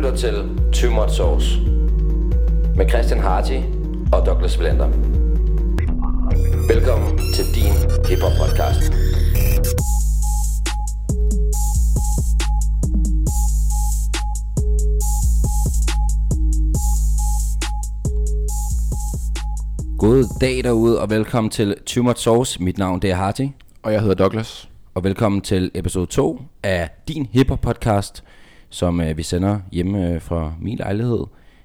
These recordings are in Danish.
lytter til Too Much Sauce med Christian Harty og Douglas Blender. Velkommen til din hiphop podcast. God dag derude, og velkommen til Too Much Sauce. Mit navn det er Harty, Og jeg hedder Douglas. og velkommen til episode 2 af din hiphop podcast, som øh, vi sender hjemme øh, fra min lejlighed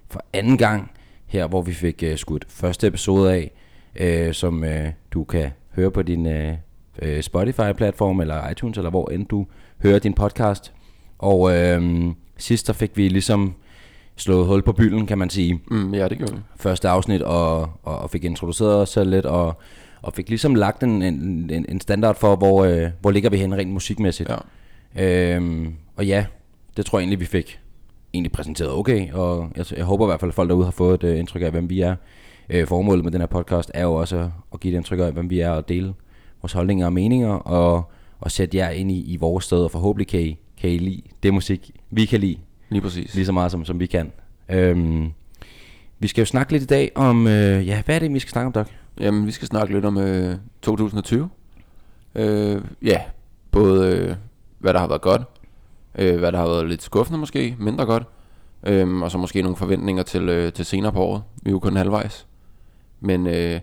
for anden gang, her hvor vi fik øh, skudt første episode af, øh, som øh, du kan høre på din øh, øh, Spotify-platform eller iTunes, eller hvor end du hører din podcast. Og øh, sidst der fik vi ligesom slået hul på bylden, kan man sige Mm, ja, det gjorde vi. første afsnit og, og, og fik introduceret os selv lidt og, og fik ligesom lagt en, en, en- en standard for, hvor, øh, hvor ligger vi hen rent musikmæssigt. Ja. Øhm, og ja, det tror jeg egentlig, vi fik egentlig præsenteret okay, og jeg, jeg håber i hvert fald, at folk derude har fået et øh, indtryk af, hvem vi er. Øh, formålet med den her podcast er jo også at give et indtryk af, hvem vi er, og dele vores holdninger og meninger, og, og sætte jer ind i, i vores sted, og forhåbentlig kan I, kan I lide det musik, vi kan lide, Lige præcis. lige så meget som, som vi kan. Øhm, vi skal jo snakke lidt i dag om, øh, ja, hvad er det, vi skal snakke om, Doc? Jamen, vi skal snakke lidt om øh, 2020. Øh, ja, både øh, hvad der har været godt, øh, hvad der har været lidt skuffende måske, mindre godt, øh, og så måske nogle forventninger til, øh, til senere på året. Vi er jo kun halvvejs. Men øh,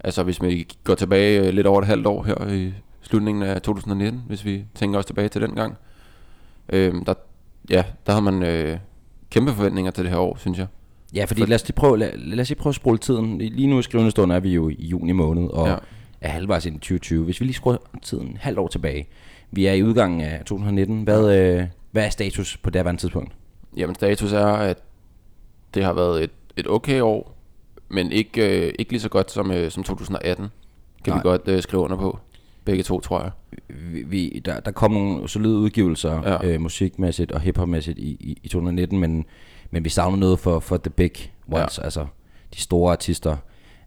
altså, hvis vi går tilbage øh, lidt over et halvt år her i slutningen af 2019, hvis vi tænker os tilbage til den gang, øh, der, ja, der havde man øh, kæmpe forventninger til det her år, synes jeg. Ja, fordi lad os lige prøve, lad, lad os lige prøve at spole tiden. Lige nu i skrivende stund er vi jo i juni måned, og ja. Er halvvejs ind i 2020. Hvis vi lige skruer tiden halvt år tilbage. Vi er i udgangen af 2019. Hvad, øh, hvad er status på det her tidspunkt? Jamen status er, at det har været et, et okay år, men ikke, øh, ikke lige så godt som, øh, som 2018. Kan Nej. vi godt øh, skrive under på. Begge to, tror jeg. Vi, vi, der, der kom nogle solide udgivelser ja. Øh, musikmæssigt og hiphopmæssigt i, i, i 2019, men, men vi savner noget for, for the big ones, ja. altså de store artister.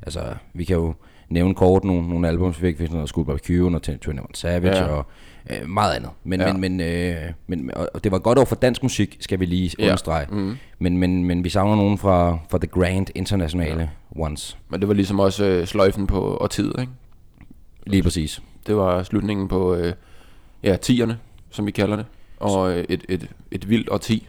Altså, vi kan jo nævne kort nogle, nogle album, vi fik, sådan noget School Barbecue, og 21 Savage Ja. og øh, meget andet. Men, ja. Ja. men, men, øh, men og det var godt over for dansk musik, skal vi lige Ja. understrege. Mhm. Men, men, men vi savner nogen fra, fra the grand internationale ja. ones. Men det var ligesom også øh, sløjfen på årtiet, ikke? Lige præcis. Det var slutningen på øh, ja, tierne, som vi kalder det. Og øh, et, et, et vildt årti,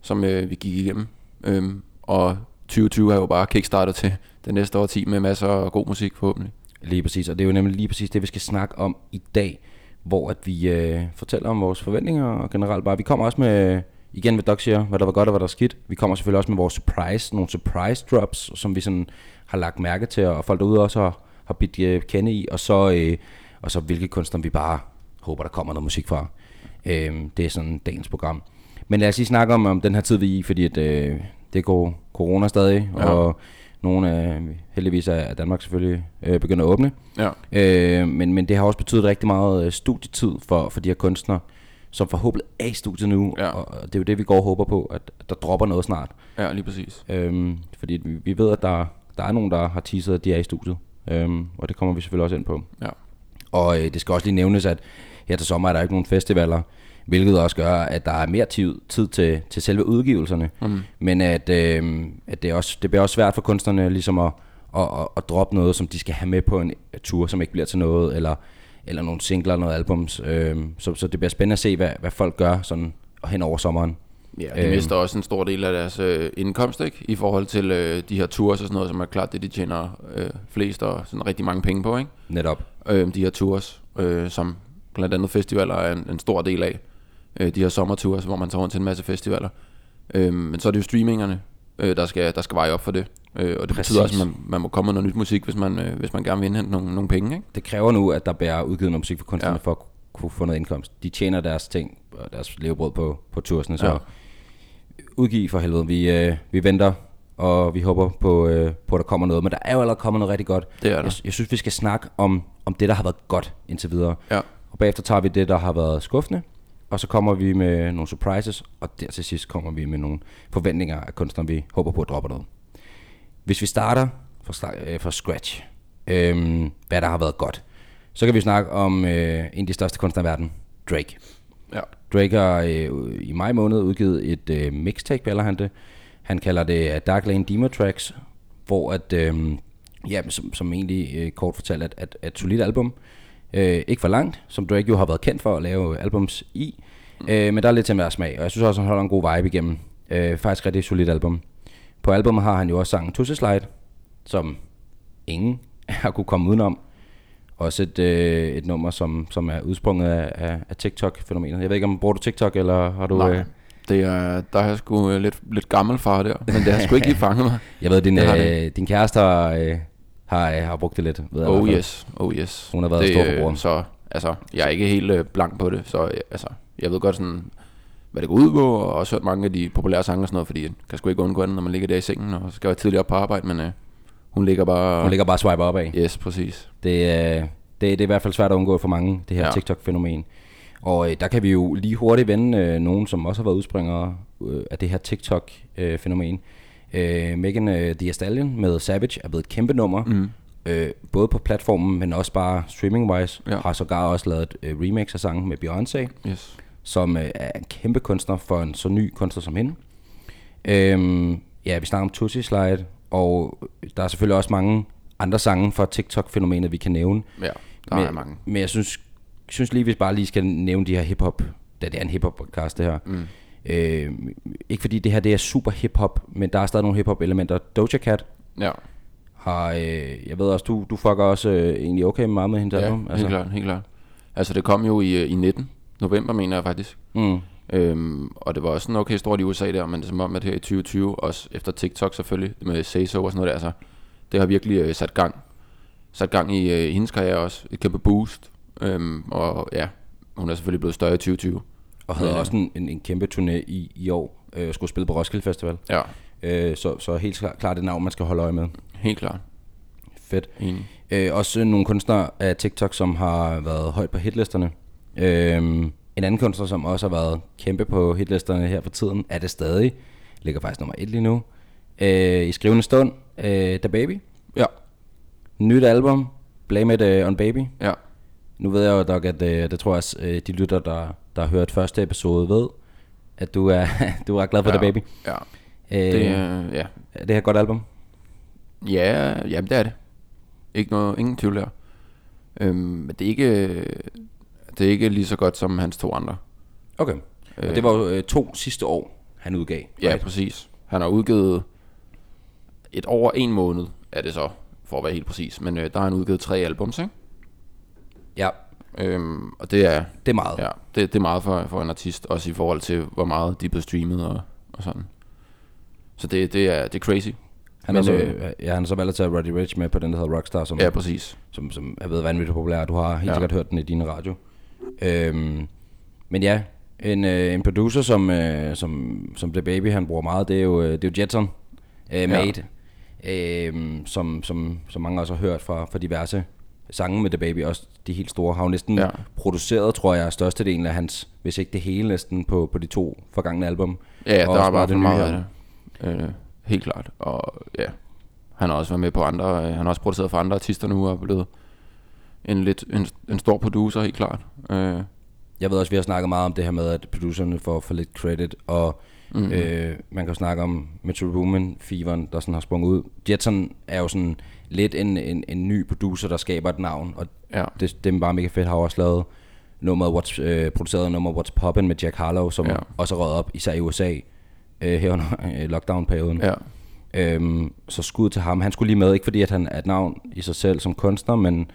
som øh, vi gik igennem. Øhm, og 2020 har jo bare kickstartet til det næste årti med masser af god musik forhåbentlig. Lige præcis, og det er jo nemlig lige præcis det, vi skal snakke om i dag, hvor at vi øh, fortæller om vores forventninger, og generelt bare, vi kommer også med, igen hvad Doc siger, hvad der var godt og hvad der var skidt. Vi kommer selvfølgelig også med vores surprise, nogle surprise drops, som vi sådan har lagt mærke til, og folk derude også har, har bidt øh, kende i, og så, øh, og så hvilke kunstnere vi bare håber, der kommer noget musik fra. Øh, det er sådan dagens program. Men lad os lige snakke om, om den her tid, vi er i, fordi at, øh, det går corona stadig. Ja. og nogle af, heldigvis er Danmark selvfølgelig øh, begyndt at åbne. Ja. Øh, men, men det har også betydet rigtig meget øh, studietid for, for de her kunstnere, som forhåbentlig er i studiet nu, Ja. og og det er jo det, vi går og håber på, at der dropper noget snart. Ja, lige præcis. Øhm, fordi vi, vi ved, at der, der er nogen, der har teaset, at de er i studiet, øhm, og det kommer vi selvfølgelig også ind på. Ja. Og øh, det skal også lige nævnes, at her til sommer er der ikke nogen festivaler, hvilket også gør, at der er mere tid, tid til, til selve udgivelserne. Mm. Men at, øh, at det, er også, det bliver også svært for kunstnerne ligesom at, at, at, at droppe noget, som de skal have med på en tur, som ikke bliver til noget, eller, eller nogle singler eller noget albums. Øh, så, så det bliver spændende at se, hvad, hvad folk gør sådan hen over sommeren. Ja, de Øhm. mister også en stor del af deres øh, indkomst, ikke? I forhold til øh, de her tours og sådan noget, som er klart det, de tjener øh, flest og sådan rigtig mange penge på, ikke? Netop. Øh, de her tours, øh, som blandt andet festivaler er en, en stor del af. Øh, de her sommertours, hvor man tager rundt til en masse festivaler. Øh, men så er det jo streamingerne, øh, der, skal, der skal veje op for det. Øh, og det Præcis. betyder også, at man, man må komme med noget nyt musik, hvis man, øh, hvis man gerne vil indhente nogle, nogle penge, ikke? Det kræver nu, at der bliver udgivet noget musik for kunstnerne, ja. For at kunne få noget indkomst. De tjener deres ting og deres levebrød på, på tursene, så. Ja. udgiv for helvede. Vi, øh, vi venter, og vi håber på, øh, på, at der kommer noget. Men der er jo allerede kommet noget rigtig godt. Det er der. Jeg, jeg synes, vi skal snakke om, om det, der har været godt indtil videre. Ja. Og bagefter tager vi det, der har været skuffende, og så kommer vi med nogle surprises, og der til sidst kommer vi med nogle forventninger af kunstnere, vi håber på at droppe noget. Hvis vi starter fra, øh, fra scratch, øhm, hvad der har været godt, så kan vi snakke om øh, en af de største kunstnere i verden, Drake. Ja. Drake har øh, i maj måned udgivet et øh, mixtape, kalder han det. Han kalder det øh, Dark Lane Demo Tracks, hvor at, øh, ja, som, som egentlig øh, kort fortalt, at, at, at solidt album. Øh, ikke for langt, som Drake jo har været kendt for at lave albums i. Øh, men der er lidt til mere smag, og jeg synes også, han holder en god vibe igennem. Øh, faktisk rigtig solidt album. På albumet har han jo også sangen Tusse Slide, som ingen har kunne komme udenom. Også et, øh, et nummer, som, som er udsprunget af, af, af TikTok-fænomenet. Jeg ved ikke, om bruger du TikTok, eller har du... Nej. Øh, Det er, der er jeg sgu øh, lidt, lidt gammel far der, men det har sgu ikke lige fanget mig. jeg ved, din, har øh, din kæreste har, øh, har, øh, har brugt det lidt. Ved jeg Oh fald. yes, oh yes. Hun har været det, stor forbruger. øh, Så altså, jeg er ikke helt øh, blank på det, så altså, jeg ved godt sådan, hvad det går ud på, og også hørt mange af de populære sange og sådan noget, fordi jeg kan sgu ikke undgå andet, når man ligger der i sengen og skal være tidligere op på arbejde, men øh, hun ligger bare... Hun ligger bare og swiper op af. Yes, præcis. Det, øh, det, det er i hvert fald svært at undgå for mange, det her ja. Ja. TikTok-fænomen. Og øh, der kan vi jo lige hurtigt vende øh, nogen, som også har været udspringere øh, af det her TikTok-fænomen. Øh, Megan øh, Thee Stallion med Savage er blevet et kæmpe nummer. Mm. Øh, både på platformen, men også bare streaming-wise. Ja. Har sågar også lavet et øh, remix af sangen med Beyoncé, Yes. som øh, er en kæmpe kunstner for en så ny kunstner som hende. Øhm, ja, vi snakker om Tussie Slide, og der er selvfølgelig også mange andre sange fra TikTok-fænomenet, vi kan nævne. Ja, der men, er mange. Men jeg synes, synes lige, vi bare lige skal nævne de her hiphop, da det er en hiphop podcast det her. Mm. Øh, ikke fordi det her det er super hiphop, men der er stadig nogle hiphop elementer. Doja Cat Ja, har, øh, jeg ved også, du, du fucker også øh, egentlig okay meget med hendes ja album. helt klart, helt klart. Altså det kom jo i, øh, i 19 november, mener jeg faktisk. Mm, Øhm, og det var også en okay stort i USA der, men det er som om, at her i 2020, også efter TikTok selvfølgelig, med Say So og sådan noget der, altså, det har virkelig øh, sat gang. Sat gang i øh, hendes karriere også. Et kæmpe boost. Øhm, og ja, hun er selvfølgelig blevet større i 2020. og havde Ja. også en, en, en kæmpe turné i, i år. Øh, skulle spille på Roskilde Festival. Ja, Øh, så, så helt klart, klart et navn, man skal holde øje med. helt klart. Fedt. Enig. Øh, også nogle kunstnere af TikTok, som har været højt på hitlisterne. Øh, en anden kunstner, som også har været kæmpe på hitlisterne her for tiden, er det stadig. Ligger faktisk nummer et lige nu. Øh, I skrivende stund, øh, Da Baby. Ja, Nyt album, Blame It uh, on Baby. ja. Nu ved jeg jo dog, at øh, det tror jeg øh, de lytter, der, der har hørt første episode, ved, at du er, du er glad for ja, Da Baby. Ja, Øh, det, øh, ja. er det her et godt album? Ja, jamen det er det. Ikke noget, ingen tvivl der. Øhm, men det er ikke, det er ikke lige så godt som hans to andre. Okay. Øh. Og det var jo øh, to sidste år, han udgav. Ja, right? præcis. Han har udgivet et over en måned, er det så, for at være helt præcis. Men øh, der har han udgivet tre albums, ikke? Ja, Øhm, og det er, det er meget. ja, det, det er meget for, for en artist, også i forhold til, hvor meget de er blevet streamet og, og sådan. Så det, det, er, det er crazy. Han Men, så, øh, ja, han har så valgt at tage Roddy Rich med på den, der hedder Rockstar, som, Ja, præcis. som, som er ved vanvittigt populær. Du har helt ja. Ja. sikkert hørt den i din radio. Øhm, men ja, en, øh, en producer, som, øh, som, som The Baby han bruger meget, det er jo, øh, det er jo Jetson øh, Made, øh, som, som, som mange også har hørt fra, fra diverse sange med The Baby, også de helt store, har jo næsten ja. Produceret, tror jeg, størstedelen af hans, hvis ikke det hele næsten, på, på de to forgangne album. Ja, der er bare for meget af det. Øh, helt klart. Og ja, han har også været med på andre, øh, han har også produceret for andre artister nu, og er blevet en, lidt, en, en stor producer, helt klart. Øh, Jeg ved også, vi har snakket meget om det her med, at producerne får for lidt credit, og Mhm. mm-hmm. øh, man kan snakke om Metro Boomin, feveren, der sådan har sprunget ud. Jetson er jo sådan lidt en, en, en ny producer, der skaber et navn, og ja, det, det er bare mega fedt. Har også lavet nummeret, What's, øh, produceret nummer What's Poppin' med Jack Harlow, som ja. Også er røget op, især i USA, øh, her under øh, lockdown-perioden. ja, Øhm, så skud til ham. Han skulle lige med, ikke fordi at han er et navn i sig selv som kunstner, men,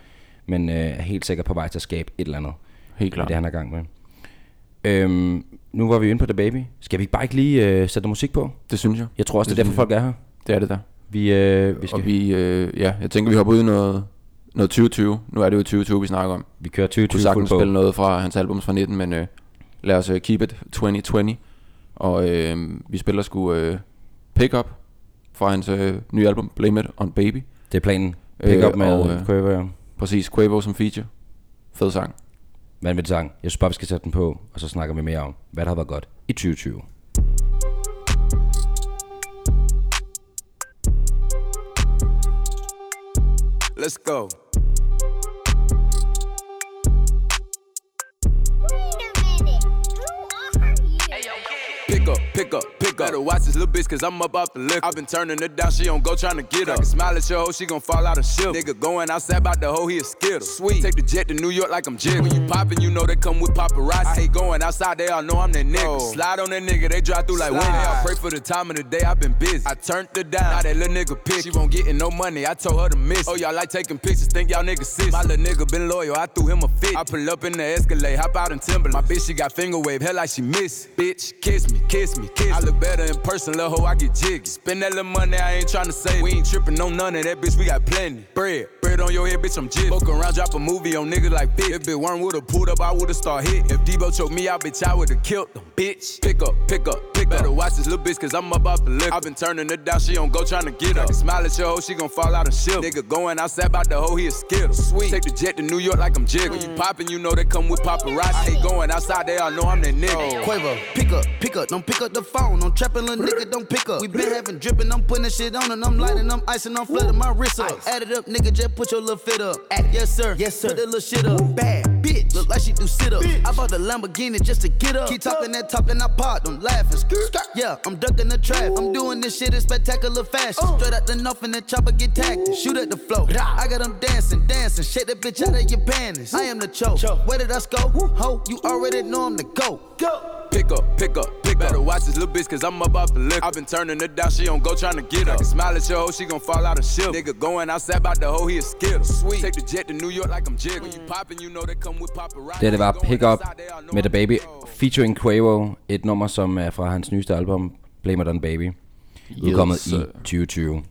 men øh, er helt sikkert på vej til at skabe et eller andet. helt Det klart. det, han er i gang med. Øhm, nu var vi inde på The Baby. Skal vi bare ikke lige øh, sætte musik på? Det synes jeg. Jeg tror også, det, Det er derfor, folk er her. Det er det der. Vi, øh, vi, skal, Og vi, øh, ja, jeg tænker, vi hopper ud i noget, noget 2020. Nu er det jo 2020, vi snakker om. vi kører Vi 2020 kunne sagtens spille noget fra hans albums fra 19, men øh, lad os øh, keep it 2020. Og øh, vi spiller sgu øh, Pick Up fra hans øh, nye album, Blame It On Baby. Det er planen. Pick Øh, up med og, øh, Quaver. ja. Præcis, Quavo som feature. Fed sang. Vanvittig sang. Jeg synes bare, vi skal sætte den på, og så snakker vi mere om, hvad der har været godt i 2020. Let's go. Pick up, pick up, pick up. Better watch this little bitch, cause I'm up off the liquor. i been turning her down, she don't go trying to get up. I can smile at your hoe, she gon' fall out of shit. Nigga going outside about the hoe, he a skittle. Sweet. Take the jet to New York like I'm jig. When you poppin', you know they come with paparazzi. I hate going outside, they all know I'm that nigga. Slide on that nigga, they drive through like winning. I pray for the time of the day, i been busy. I turned her down, now that little nigga pick. She won't get no money, I told her to miss. Oh, y'all like taking pictures, think y'all niggas sis. My little nigga been loyal, I threw him a fit. I pull up in the Escalade, hop out in Timberland. My bitch, she got finger wave, hell like she miss. Bitch, kiss me, kiss me, kiss me. I look better in person, little hoe, I get jiggy. Spend that little money, I ain't tryna save. We ain't trippin' on none of that, bitch, we got plenty. Bread, bread on your head, bitch, I'm jig. Fuck around, drop a movie on niggas like bitch. If it weren't would've pulled up, I would've start hit. If Debo choked me out, bitch, I would've killed them, bitch. Pick up, pick up, pick up. Better watch this little bitch, cause I'm about to the liquor. i been turning her down, she don't go tryna get up. I can smile at your hoe, she gon' fall out of shit. Nigga going outside about the hoe, he a skittle. Sweet. Take the jet to New York like I'm jig. When mm. you poppin', you know they come with paparazzi. I hate going outside, they all know I'm that nigga. Oh. Quavo, pick up, pick up, don't pick up the phone. I'm trapping, little nigga, don't pick up. We been having drippin', I'm putting shit on and I'm lighting, I'm icing, I'm flooding my wrist up. Add it up, nigga, just put your little fit up. Yes, sir. Yes, sir. Put that little shit up. Bad bitch. Look like she do sit ups. I bought the Lamborghini just to get up. Keep talking that talk and I pop, I'm laughing. Yeah, I'm ducking the trap. I'm doing this shit in spectacular fashion. Uh. Straight out the north and the chopper get tagged. Shoot at the flow. I got them dancing, dancing. Shake that bitch out of your panties. I am the choke. Where did I go? Ho, you already know I'm the GOAT. Go. Pick up, pick up, pick up. Better watch this little bitch, cause I'm up off the liquor. i been turning her down, she don't go trying to get up. I can smile at your hoe, she gon' fall out of shit. Nigga going outside about the hoe, he a skittle. Sweet. Take the jet to New York like I'm jig. When you poppin', you know they come with paparazzi. Det, det var Pick Up med The Baby featuring Quavo. Et nummer, som er fra hans nyeste album, Blame It On Baby. Udkommet yes. i 2020.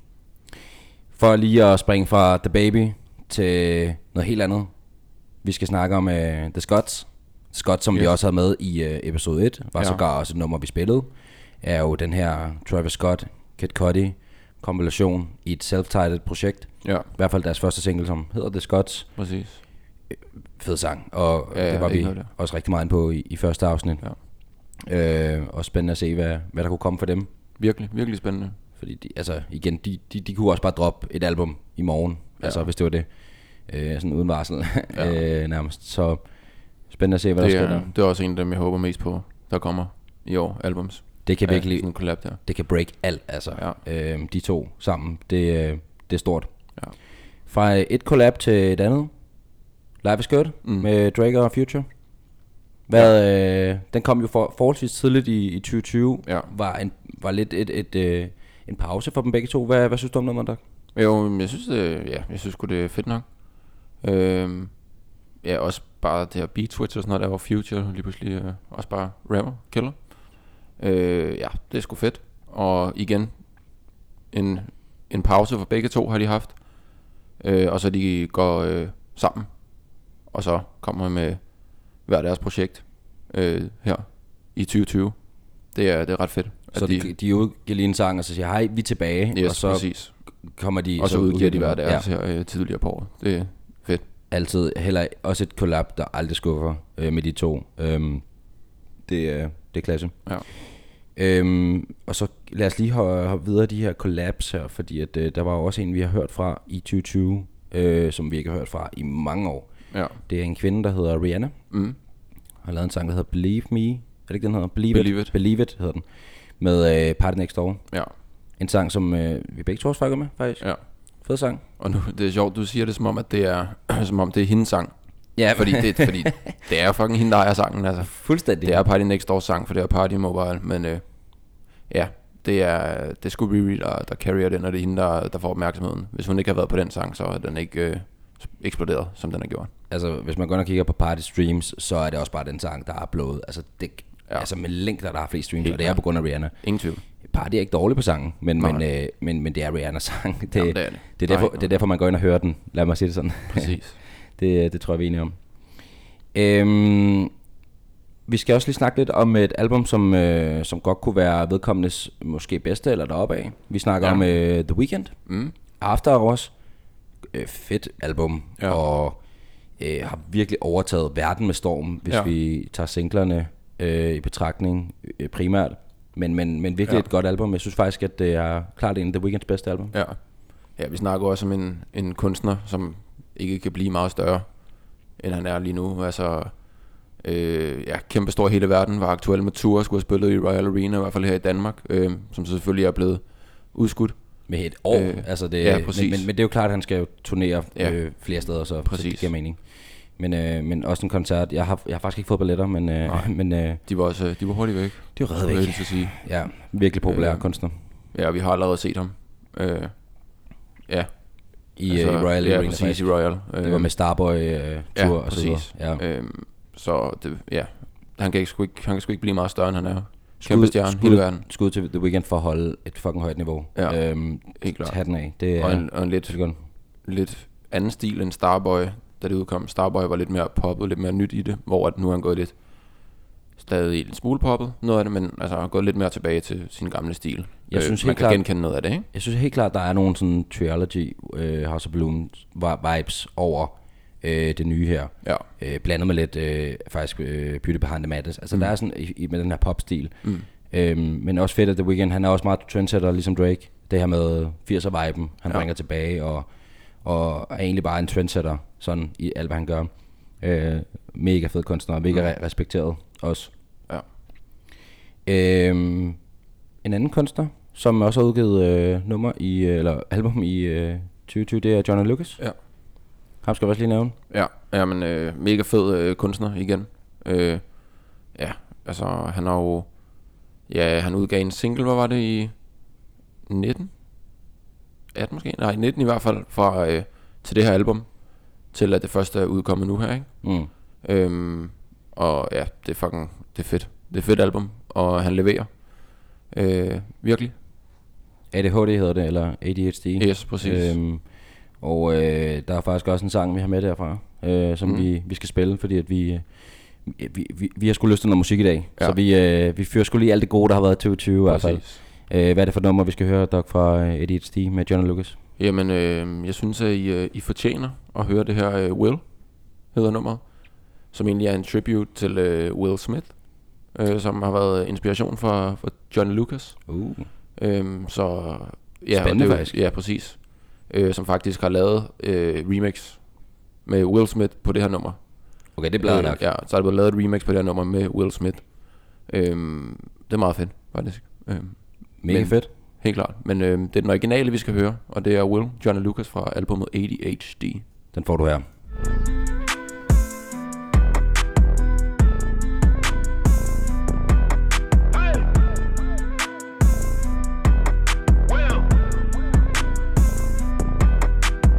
For lige at springe fra The Baby til noget helt andet. Vi skal snakke om uh, The Scots. Scott, som yes. vi også havde med i uh, episode 1, var ja. sågar også et nummer, vi spillede, er jo den her Travis Scott, Kid Cudi kombination i et self-titled projekt. Ja. I hvert fald deres første single, som hedder The Scots. Præcis. Fed sang, og ja, det var vi det. også rigtig meget på i, i første afsnit. Ja. Øh, og spændende at se, hvad, hvad der kunne komme for dem. Virkelig, virkelig spændende. Fordi de, altså, igen, de, de, de kunne også bare droppe et album i morgen, ja. altså hvis det var det. Øh, sådan uden varsel ja. øh, nærmest. Så Spændende at se, hvad det der sker der. Det er også en af dem, jeg håber mest på, der kommer i år, albums. Det kan virkelig, sådan en collab der. det kan break alt, altså. Ja. Øhm, de to sammen, det, øh, det er stort. Ja. Fra et collab til et andet, Life is Good mm. med Drake og Future. Hvad, ja. øh, den kom jo for, forholdsvis tidligt i, i 2020. Ja. Var, en, var lidt et, et, et, øh, en pause for dem begge to. Hvad, hvad synes du om det, Mandak? Jo, jeg synes, det, ja, jeg synes det er fedt nok. Øhm, ja, også bare det her beat switch og sådan noget, der var Future lige pludselig øh, også bare rapper, killer. Øh, ja, det er sgu fedt. Og igen, en, en pause for begge to har de haft. Øh, og så de går øh, sammen. Og så kommer med hver deres projekt øh, her i 2020. Det er, det er ret fedt. Så de, de udgiver lige en sang, og så siger, hej, vi er tilbage. Yes, og så præcis. kommer de... Og så, så udgiver de hver deres ja. her øh, tidligere på året. Det, altid heller også et collab, der aldrig skuffer øh, med de to. Øhm, det, øh, det er klasse. Ja. Øhm, og så lad os lige hoppe videre de her collabs her, fordi at, øh, der var også en, vi har hørt fra i 2020, øh, som vi ikke har hørt fra i mange år. Ja. Det er en kvinde, der hedder Rihanna. Mm. Har lavet en sang, der hedder Believe Me. Er det ikke den hedder? Believe, Believe it. it. Believe It hedder den. Med øh, Party Next Door. Ja. En sang, som øh, vi begge to har med, faktisk. Ja. Fed sang. Og nu, det er sjovt, du siger det som om, at det er, som om det er hendes sang. Ja, fordi det, fordi det er jo fucking hende, der ejer sangen, altså. Fuldstændig. Det er Party Next Door sang, for det er Party Mobile, men øh, ja, det er, det er sgu Riri, der, der carrier den, og det er hende, der, der får opmærksomheden. Hvis hun ikke har været på den sang, så er den ikke øh, eksploderet, som den har gjort. Altså, hvis man går og kigger på party streams, så er det også bare den sang, der er uploadet. Altså, det, ja. altså med længder, der har flest streams, Helt og det er på grund af Rihanna. Ingen tvivl. Party er ikke dårlig på sangen, men, men, øh, men, men det er Rihanna sang. Det, Jamen, det, er det. Det, er derfor, det er derfor, man går ind og hører den. Lad mig sige det sådan. Præcis. det, det tror jeg, vi er enige om. Øhm, vi skal også lige snakke lidt om et album, som, øh, som godt kunne være vedkommendes måske bedste eller deroppe af. Vi snakker ja. om øh, The Weeknd. Mm. After Hours. Øh, fedt album. Ja. Og øh, har virkelig overtaget verden med storm, hvis ja. vi tager singlerne øh, i betragtning øh, primært. Men, men, men virkelig ja. et godt album. Jeg synes faktisk, at det er klart en af The Weeknds bedste album. Ja. ja, vi snakker også om en, en kunstner, som ikke kan blive meget større, end han er lige nu. Altså, øh, ja, kæmpe stor hele verden, var aktuel med tour, skulle have spillet i Royal Arena, i hvert fald her i Danmark, øh, som selvfølgelig er blevet udskudt. Med et år. Øh, altså det, ja, men, præcis. men, men det er jo klart, at han skal jo turnere Ja. øh, flere steder, så, så Præcis. det giver mening. Men, øh, men også en koncert. Jeg har, jeg har faktisk ikke fået billetter, men, øh, Nej. men øh, De var også øh, de var hurtigt væk. det er jo reddet jeg væk. så sige. Ja, virkelig populær øh, Øh, kunstner Ja, vi har allerede set ham. Øh, ja, i, altså, i Royal ja, Arena. præcis, faktisk. i Royal. Det var med Starboy øh, ja, tour og så videre. Ja. Øhm, så det, ja, han kan, ikke, sgu ikke, han kan sgu ikke blive meget større, end han er. Kæmpe stjerne, skud, hele verden. Skud til The Weeknd for at holde et fucking højt niveau. Ja, øhm, helt klart. Tag den af. Det er Og en, og en lidt, lidt anden stil end Starboy, da det udkom. Starboy var lidt mere poppet, lidt mere nyt i det, hvor at nu er han gået lidt stadig en smule poppet, noget af det, men altså har gået lidt mere tilbage til sin gamle stil. Jeg synes man helt kan klart- genkende noget af det, ikke? Jeg synes helt klart, der er nogle sådan Triology, øh, House of vi- vibes over øh, det nye her. Ja. Øh, blandet med lidt øh, faktisk øh, Beauty Behind the Madness. Altså mm. der er sådan i, i, med den her popstil. Mm. Øhm, men også fedt, at The Weeknd, han er også meget trendsetter, ligesom Drake. Det her med 80'er-viben, han Ja. bringer tilbage, og, og er egentlig bare en trendsetter, sådan i alt, hvad han gør. Øh, mega fed kunstner, mega re- respekteret også. Ja. Øhm, en anden kunstner, som også har udgivet øh, nummer i, øh, eller album i øh, 2020, det er John Lucas. Ja. Ham skal vi også lige nævne. Ja, ja men øh, mega fed øh, kunstner igen. Øh, ja, altså han har jo... Ja, han udgav en single, hvad var det i 19? 18 måske? Nej, 19 i hvert fald, fra, øh, til det her album. Til at det første er udkommet nu her, ikke? Mm. Øhm, og ja, det er fucking, det er fedt. Det er et fedt album, og han leverer. Øh, virkelig. ADHD hedder det, eller ADHD. Yes, præcis. Øhm, og øh, der er faktisk også en sang, vi har med derfra, øh, som mm. Vi, vi skal spille, fordi at vi, vi, vi, vi har sgu lyst til noget musik i dag. Ja. Ja. Så vi, øh, vi fyrer sgu lige alt det gode, der har været i 2020 i hvert fald. Øh, hvad er det for nummer, vi skal høre, Doc, fra øh, ADHD med John Lucas? Jamen, øh, jeg synes, at I, øh, I fortjener at høre det her øh, Will, hedder nummeret, som egentlig er en tribute til øh, Will Smith, øh, som har været inspiration for, for John Lucas. Uh. Øhm, så ja, Spændende det, faktisk. Ja, præcis. Øh, som faktisk har lavet øh, remix med Will Smith på det her nummer. Okay, det bliver nok. Ja, så er der blevet lavet et remix på det her nummer med Will Smith. Øhm, det er meget fedt, faktisk. Øhm, Mega men- fedt. helt klart. Men øhm, det er den originale, vi skal høre, og det er Will, John Lucas fra albumet ADHD. Den får du her.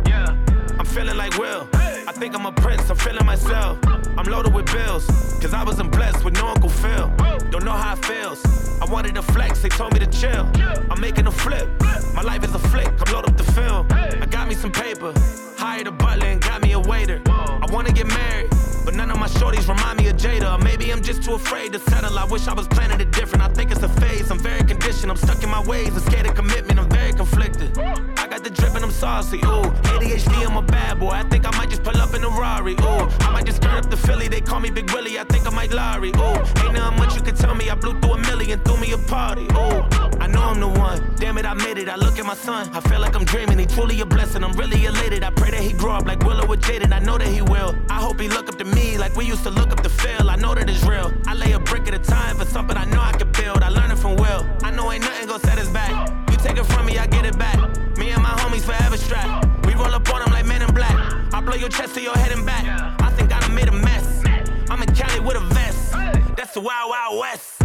Yeah, I'm feeling like Will. I think I'm a prince, I'm feeling myself. I'm loaded with bills, cause I wasn't blessed with no Uncle Phil. Know how it feels. I wanted to flex, they told me to chill. I'm making a flip. My life is a flick, I'm loaded up the film. I got me some paper, hired a butler and got me a waiter. I wanna get married. But none of my shorties remind me of Jada. Maybe I'm just too afraid to settle. I wish I was planning it different. I think it's a phase. I'm very conditioned. I'm stuck in my ways. I'm scared of commitment. I'm very conflicted. I got the drip and I'm saucy. Ooh, ADHD, I'm a bad boy. I think I might just pull up in a Rari. Ooh, I might just turn up the Philly. They call me Big Willie. I think I might Larry. Ooh, ain't nothing much you can tell me. I blew through a million, threw me a party. Ooh, I know I'm the one. Damn it, I made it. I look at my son. I feel like I'm dreaming. He truly a blessing. I'm really elated. I pray that he grow up like Willow with Jaden. I know that he will. I hope he look up to me like we used to look up to Phil. I know that it's real. I lay a brick at a time for something I know I can build. I learned it from Will. I know ain't nothing gonna set us back. You take it from me, I get it back. Me and my homies forever strapped. We roll up on them like men in black. I blow your chest to your head and back. I think I done made a mess. I'm in Cali with a vest. That's the Wild Wild West.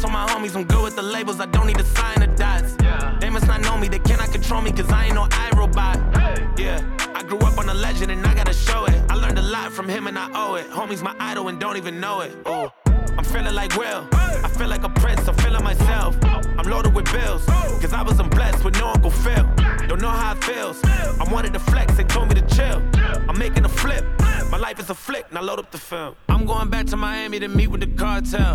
Told my homies I'm good with the labels. I don't need to sign the dots. They must not know me. They cannot control me because I ain't no iRobot. Yeah, I grew up on a legend and I gotta show it. I learned a lot from him and I owe it. Homie's my idol and don't even know it. Ooh. I'm feeling like Will. I feel like a prince. I'm feeling myself. I'm loaded with bills. Cause I wasn't blessed with no Uncle Phil. Don't know how it feels. I wanted to flex. They told me to chill. I'm making a flip. My life is a flick. Now load up the film. I'm going back to Miami to meet with the cartel.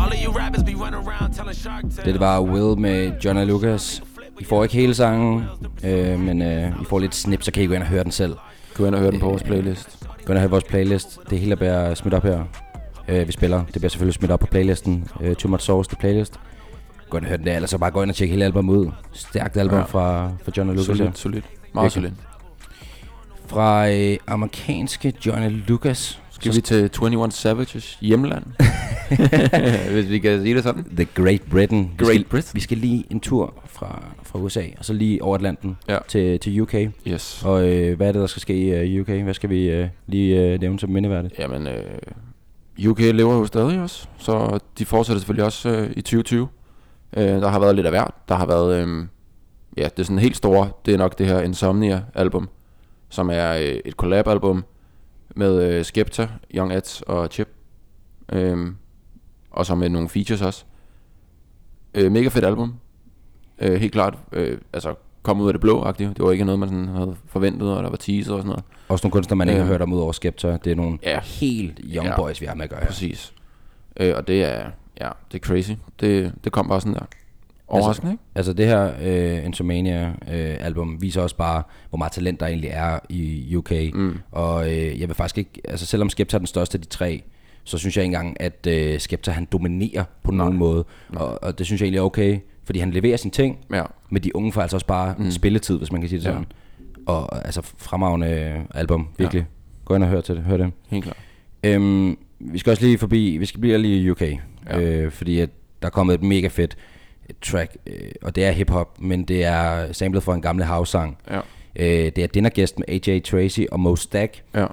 All of you rappers be running around telling Shark Tale. Det var Will med John Lucas. I får ikke hele sangen, øh, men øh, I får lidt snip, så kan I gå ind og høre den selv. Gå ind og høre den på vores playlist. Gå ind og høre vores playlist. Det hele bliver smidt op her. Øh, vi spiller. Det bliver selvfølgelig smidt op på playlisten. Øh, Too Much Sauce, the playlist. Gå ind og hør den der, eller så bare gå ind og tjekke hele albumet ud. Stærkt album ja. Fra, fra John Lucas. Solid, solid. Meget solid. Fra øh, amerikanske John Lucas, Skal vi til 21 Savages hjemland? Hvis vi kan sige det sådan. The Great Britain. Vi Great skal, Britain. Vi skal lige en tur fra, fra USA, og så lige over Atlanten Ja. til, til UK. Yes. Og øh, hvad er det, der skal ske i øh, UK? Hvad skal vi øh, lige øh, nævne som mindeværdigt? Jamen, øh, UK lever jo stadig også, så de fortsætter selvfølgelig også øh, i 2020. Øh, der har været lidt af hvert. Der har været, øh, ja, det er sådan helt store, det er nok det her Insomnia-album, som er øh, et collab-album med øh, Skepta, Young Eds og Chip. Øh, og så med nogle features også. Øh, mega fedt album. Øh, helt klart, øh, altså kom ud af det blå -agtigt. Det var ikke noget, man sådan havde forventet, og der var teaser og sådan noget. Også nogle kunstnere, man ikke Ja. har hørt om ud over Skepta. Det er nogle Ja. helt young Ja. boys, vi har med at gøre her. Præcis. Øh, og det er, ja, det er crazy. Det, det kom bare sådan der. Overraskende, ikke? Altså det her øh, Insomania øh, viser også bare, hvor meget talent der egentlig er i UK. Mm. Og øh, jeg vil faktisk ikke, altså selvom Skepta er den største af de tre, så synes jeg ikke engang, at øh, Skepta han dominerer på nogen måde. Og, og det synes jeg egentlig er okay, fordi han leverer sine ting, Ja. men de unge får altså også bare mm. spilletid, hvis man kan sige det Ja. sådan. Og altså fremragende album, virkelig. Gå ind og hør til det, hør det. Helt klart. Øhm, vi skal også lige forbi, vi skal blive lige i UK, ja. Ja. øh, fordi at der er kommet et mega fedt track, øh, og det er hip-hop, men det er samlet fra en gamle house-sang. Ja. Øh, det er Dinnergæst med AJ Tracy og Mo Stack. Ja.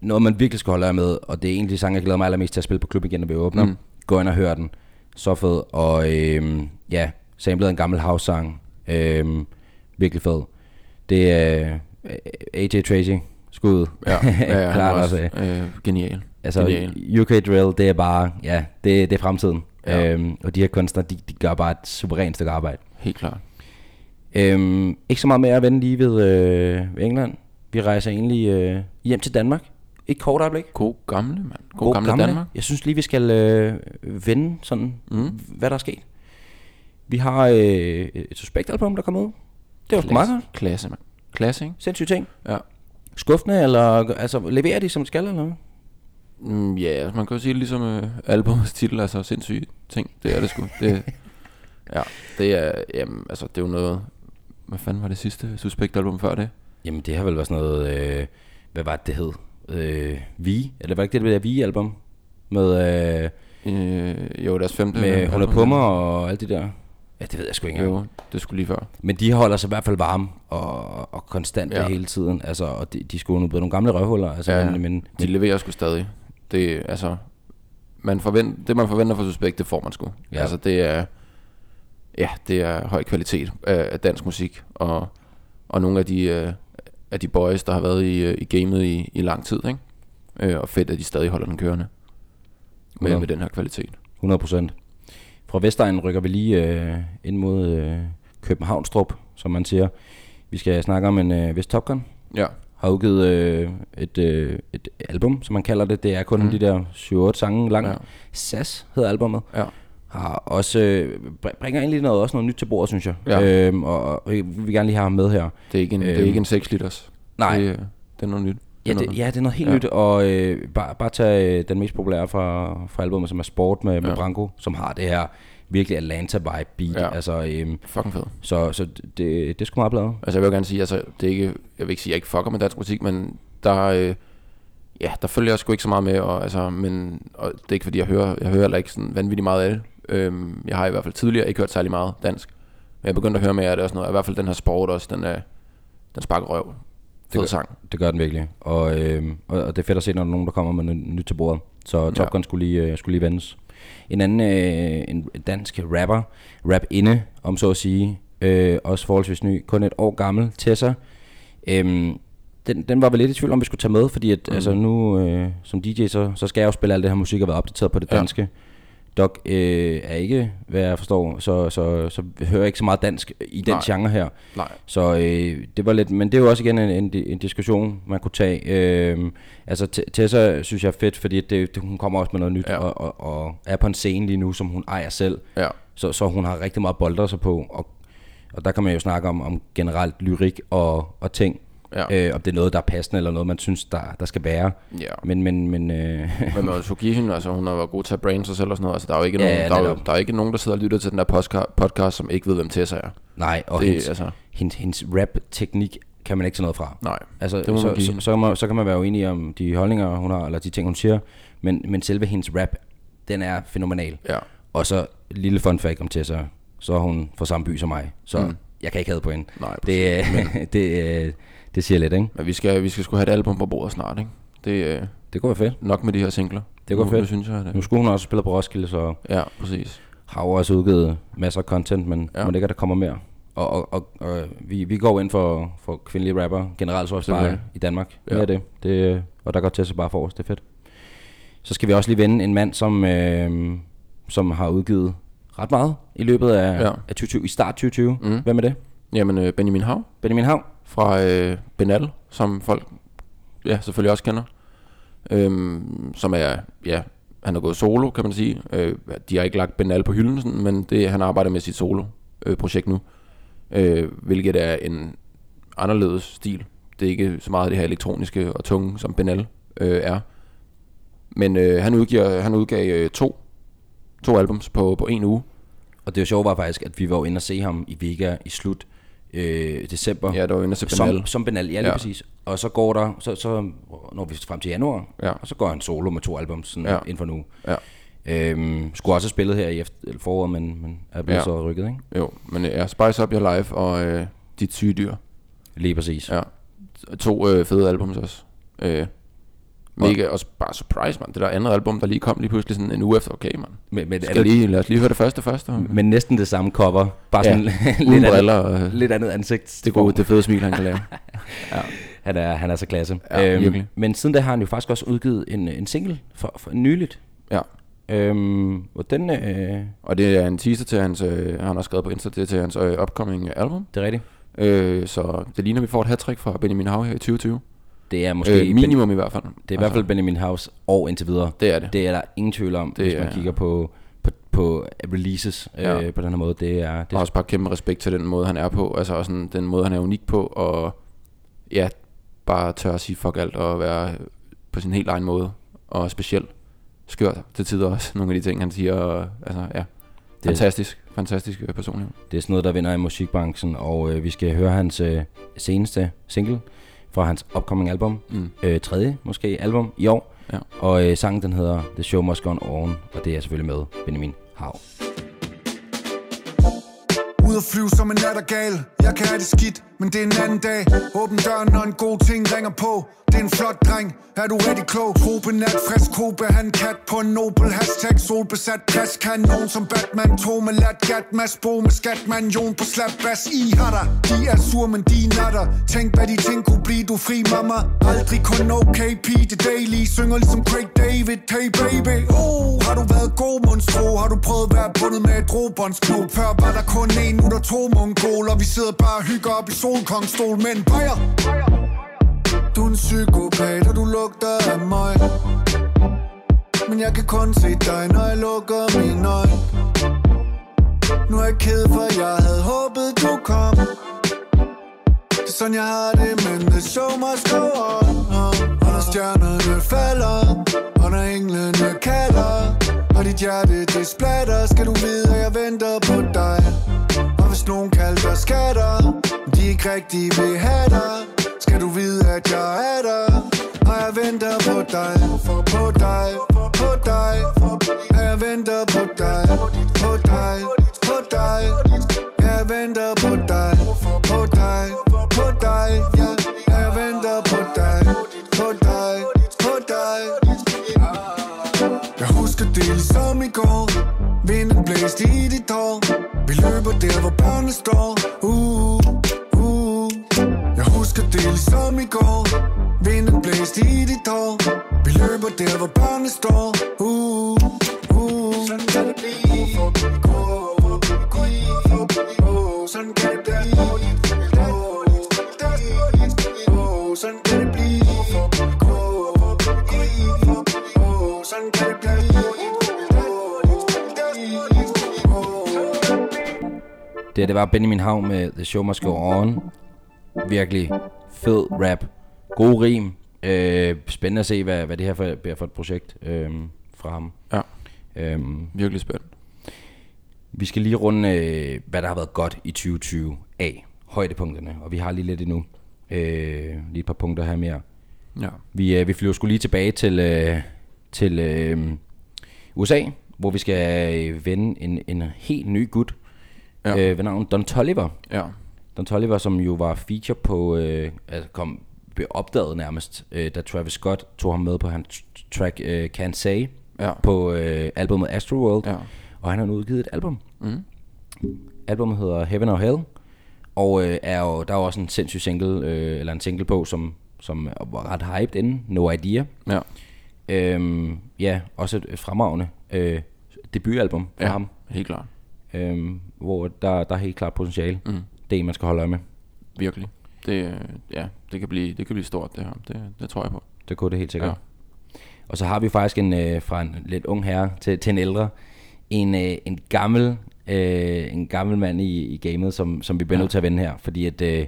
Noget, man virkelig skal holde øje med, og det er egentlig sang, jeg glæder mig allermest til at spille på klub igen, når vi åbner. Mm. Gå ind og hør den. Så fed. Og øhm, ja, samlet en gammel house-sang. Øhm, virkelig fed. Det er øh, AJ Tracy. Skud. Ja, ja, ja Klart også. også øh, genial. Altså, genial. UK Drill, det er bare, ja, det, det er fremtiden. Ja. Øhm, og de her kunstnere, de, de gør bare et suverænt stykke arbejde. Helt klart. Øhm, ikke så meget mere at vende lige ved, øh, ved England. Vi rejser egentlig øh, hjem til Danmark. Et kort øjeblik. God gamle, mand. God, God gamle, gamle Danmark. Jeg synes lige, vi skal øh, vende sådan, mm. hvad der er sket. Vi har øh, et suspektalbum, der kommer ud. Det var sgu meget godt. Klasse, mand. Klasse, ikke? Sindssyge ting. Ja. Skuffende, eller altså, leverer de som de skal, eller noget? Mm, ja, altså, man kan jo sige det ligesom øh, albumets titel, altså sindssyge ting. Det er det sgu. Det, ja, det er, jamen, altså, det er jo noget... Hvad fanden var det sidste Suspekt-album før det? Jamen, det har vel været sådan noget, øh, hvad var det, det hed? Øh, Vi? Eller var det ikke det, der Vi-album? Med, øh, Øh, jo, deres femte med Hun er på mig og alt det der. Ja, det ved jeg sgu ikke engang. Jo, det skulle lige før. Men de holder sig i hvert fald varme og, og konstante ja. Hele tiden. Altså, og de, de skulle nu blevet nogle gamle røvhuller. Altså, Ja, men, men, De leverer sgu stadig. Det, altså, man forvent, det man forventer fra Suspekt, det får man sgu. Ja. Altså, det er, ja, det er høj kvalitet af, af dansk musik, og, og nogle af de, øh, af de boys, der har været i, øh, i gamet i, i lang tid, ikke? Øh, og fedt, at de stadig holder den kørende med, Hundrede. med den her kvalitet. 100 procent. Fra Vestegnen rykker vi lige øh, ind mod øh, Københavnstrup, som man siger. Vi skal snakke om en øh, Vest Top Gun. Ja, Har udgivet øh, et, øh, et album, som man kalder det. Det er kun mm. de der 7-8 sange lang. Ja. SAS hedder albumet. ja, har også øh, br- bringer egentlig noget, også noget nyt til bordet, synes jeg. Ja. Øhm, og, og vi vil gerne lige have ham med her. det er ikke en, øhm, det er Øhm, ikke en 6 liters. nej. Det, er- det er noget nyt. Ja, det, ja, det er noget helt. Ja. nyt, og øh, bare, bare tage øh, den mest populære fra, fra albumet, som er Sport med, med Ja. Branko, som har det her virkelig Atlanta-vibe beat. Ja. Ja. Altså, øhm, Fucking fed. så så det, det er sgu meget bladet. Altså jeg vil gerne sige, altså det er ikke, jeg vil ikke sige, at jeg ikke fucker med dansk musik, men der, øh, ja, der følger jeg sgu ikke så meget med, og, altså, men, og det er ikke fordi, jeg hører, jeg hører heller ikke sådan vanvittigt meget af det. Øhm, jeg har i hvert fald tidligere ikke hørt særlig meget dansk, men jeg begyndte at høre mere af det og sådan noget, og i hvert fald den her sport også, den, er, den sparker røv. Fed gør- sang. Det gør den virkelig. Og, øhm, og, og det er fedt at se, når der er nogen, der kommer med nyt til bordet. Så Top Ja. Gun skulle lige, øh, skulle lige vendes. En anden øh, en dansk rapper, rap inde, om så at sige, øh, også forholdsvis ny, kun et år gammel, Tessa. Øhm, den, den var vel lidt i tvivl om, vi skulle tage med, fordi at, mm. altså nu øh, som DJ, så, så skal jeg jo spille alt det her musik og være opdateret på det Ja. Doc øh, er ikke, hvad jeg forstår, så, så, så hører jeg ikke så meget dansk i den Nej. genre her. Nej. Så øh, det var lidt, men det er jo også igen en, en, en diskussion, man kunne tage. Øh, altså Tessa synes jeg er fedt, fordi det, det, hun kommer også med noget nyt. Ja. og, og, og er på en scene lige nu, som hun ejer selv. Ja. Så, så hun har rigtig meget bolder sig på, og, og der kan man jo snakke om, om generelt lyrik og, og ting. Ja. Øh, om det er noget, der er passende, eller noget, man synes, der, der skal være. Ja. Men, men, men øh, Men man skulle give hende, altså hun har været god til at brande sig selv og sådan noget. Altså der er jo ikke, Ja, nogen, ja, der, er jo, der er ikke nogen, der sidder og lytter til den der podcast, podcast som ikke ved, hvem Tessa er. nej, og Det, hendes, altså, hendes, hendes rap-teknik kan man ikke tage noget fra. Nej, Altså, det må så, man give så, så, kan man, så kan man være uenig om de holdninger, hun har, eller de ting, hun siger, men, men selve hendes rap, den er fænomenal. Ja. Og så lille fun fact om Tessa, så er hun fra samme by som mig, så mm. jeg kan ikke have på hende. Nej, det, præcis. det, øh, det siger lidt, ikke? Men vi skal, vi skal sgu have et album på bordet snart, ikke? Det er øh, Det være fedt. nok med de her singler. Det går Nu- fedt. Nu synes jeg, Nu det. skulle hun også spille på Roskilde, så Ja, præcis. har også udgivet masser af content, men ja. Må det ikke, at der kommer mere. Og, og, og, og vi, vi går ind for, for kvindelige rapper, generelt så også bare i Danmark. Ja. Det er det. det. Og der går til sig bare for os, det er fedt. Så skal vi også lige vende en mand, som, øh, som har udgivet ret meget i løbet af, ja. Af 2020, i start 2020. Mm. Mm. Hvem er det? Jamen, øh, Benjamin Hav Benjamin Hav fra øh, Benal, som folk ja, selvfølgelig også kender. Øhm, som er, ja, han er gået solo, kan man sige. Øh, de har ikke lagt Benal på hylden, sådan, men det, han arbejder med sit solo-projekt øh, nu. Øh, hvilket er en anderledes stil. Det er ikke så meget det her elektroniske og tunge, som Benal øh, er. Men øh, han, udgiver, han udgav øh, to, to albums på, på en uge. Og det er jo sjovt var faktisk, at vi var inde og se ham i Vega i slut øh, december. Ja, der var inde se Benal. Som, som Benal, ja lige ja. Præcis. Og så går der, så, så når vi frem til januar, Ja. og så går han solo med to album sådan ja. Inden for nu. Ja. Øhm, skulle også have spillet her i efter, foråret, men, men er blevet ja. Så rykket, ikke? Jo, men ja, Spice Up Your Life og øh, Dit Syge Dyr. Lige præcis. Ja. To øh, fede albums også. Øh, mega, også bare surprise, man. Det der andet album, der lige kom lige pludselig sådan en uge efter. Okay, man. Men, men, Skal lige, lad os lige høre det første først. og- men næsten det samme cover, bare Ja, sådan Uden lidt, andet, Og, lidt andet ansigt. det gode, det fede smil, han kan lave. Han er, han er så klasse. Øhm, Ja, virkelig. men siden da har han jo faktisk også udgivet en, en single for, for nyligt. Ja. Øhm, og den, øh, Og det er en teaser til hans, øh, han har skrevet på Insta, det er til hans øh, upcoming album. det er rigtigt. Øh, så det ligner, vi får et hat fra Benjamin Hav her i 2020. Det er måske Øh, minimum i hvert fald. Det er i hvert fald Benjamin House år indtil videre. Det er det. Det er der ingen tvivl om, det Det hvis man er- kigger på, på, på releases ja. Ja. øh, på den her måde. Det er, det Og også bare kæmpe respekt til den måde, han er på. Altså også sådan, den måde, han er unik på. Og ja, bare tør at sige fuck alt og være på sin helt egen måde. Og specielt skørt til tider også. Nogle af de ting, han siger. Og, altså ja, fantastisk. Fantastisk øh, personlighed. det er sådan noget, der vinder i musikbranchen, og øh, vi skal høre hans øh, seneste single fra hans upcoming album. Mm. Øh, tredje, måske, album i år. Ja. Og øh, sangen, den hedder The Show Must Go On, og det er selvfølgelig med Benjamin Hav. Ud at flyve som en nattergal Jeg kan have det skidt, men det er en anden dag. Åbn døren, når en god ting ringer på. Det er en flot dreng, er du rigtig klog? Trope nat, frisk kobe, han kat på en nobel Hashtag. Solbesat plads. Kanon som Batman, to med lat gat Mads Bo med skatman, Jon på slap bas I har dig, de er sur, men de natter. Tænk hvad de ting kunne blive, du fri mamma. Aldrig kun okay, P det daily. Synger ligesom Craig David, hey baby. Oh, har du været god monstro? Har du prøvet at være bundet med et robåndsknop? Før var der kun en, nu der to mongoler Vi sidder bare og hygger op i solkongstol Men bajer Du er en psykopat, og du lugter af mig. Men jeg kan kun se dig, når jeg lukker mine øjne. Nu er jeg ked, for jeg havde håbet, du kom. Det er sådan, jeg har det, men the show must go on. Og når stjernerne falder Og når englene kalder Og dit hjerte, det splatter Skal du vide, at jeg venter på dig hvis nogen kalder dig skatter men De ikke rigtig vil have dig Skal du vide, at jeg er der? Og jeg venter på dig På dig, på dig. Og jeg venter på dig På dig, på dig. Jeg venter på dig På dig, på dig. Ja, jeg venter på dig På dig, på dig. Jeg husker det ligesom i går. Vinden blæste i dit hår. Vi løber der, hvor børnene står uh, uh. uh. Jeg husker det ligesom i går Vinden blæste i dit hår Vi løber der, hvor børnene står uh, uh. Sådan kan det blive Det var Benjamin Hav med The Show Must Go On. Virkelig fed rap. God rim. Øh, spændende at se, hvad, hvad det her for, bliver for et projekt øh, fra ham. Ja. Øhm, Virkelig spændende. vi skal lige runde, øh, hvad der har været godt i 2020 af højdepunkterne, og vi har lige lidt endnu. Øh, lige et par punkter her mere. Ja. Vi, øh, vi flyver skulle lige tilbage til, øh, til øh, USA, hvor vi skal øh, vende en, en helt ny gut Ja. øh, ved navn Don Tolliver. Ja. Don Tolliver, som jo var feature på, øh, altså kom, blev opdaget nærmest, øh, da Travis Scott tog ham med på hans track øh, Can't Say Ja. på øh, albumet Astroworld. Ja. Og han har nu udgivet et album. Mm. Albumet hedder Heaven or Hell, og øh, er jo, der er jo også en sindssyg single, øh, eller en single på, som, som var ret hyped inden, No Idea. Ja. Øhm, ja, også et fremragende øh, debutalbum for Ja. ham, Helt klart. Øhm, hvor der, der er helt klart potentiale. Mm. Det er man skal holde øje med. Virkelig. Det, ja, det kan, blive, det kan blive stort, det her. Det, det tror jeg på. Det kunne det helt sikkert. Ja. Og så har vi faktisk en, øh, fra en lidt ung herre til, til en ældre, en, øh, en gammel øh, en gammel mand i, i gamet, som, som vi bliver ja. nødt til at vende her. Fordi at øh,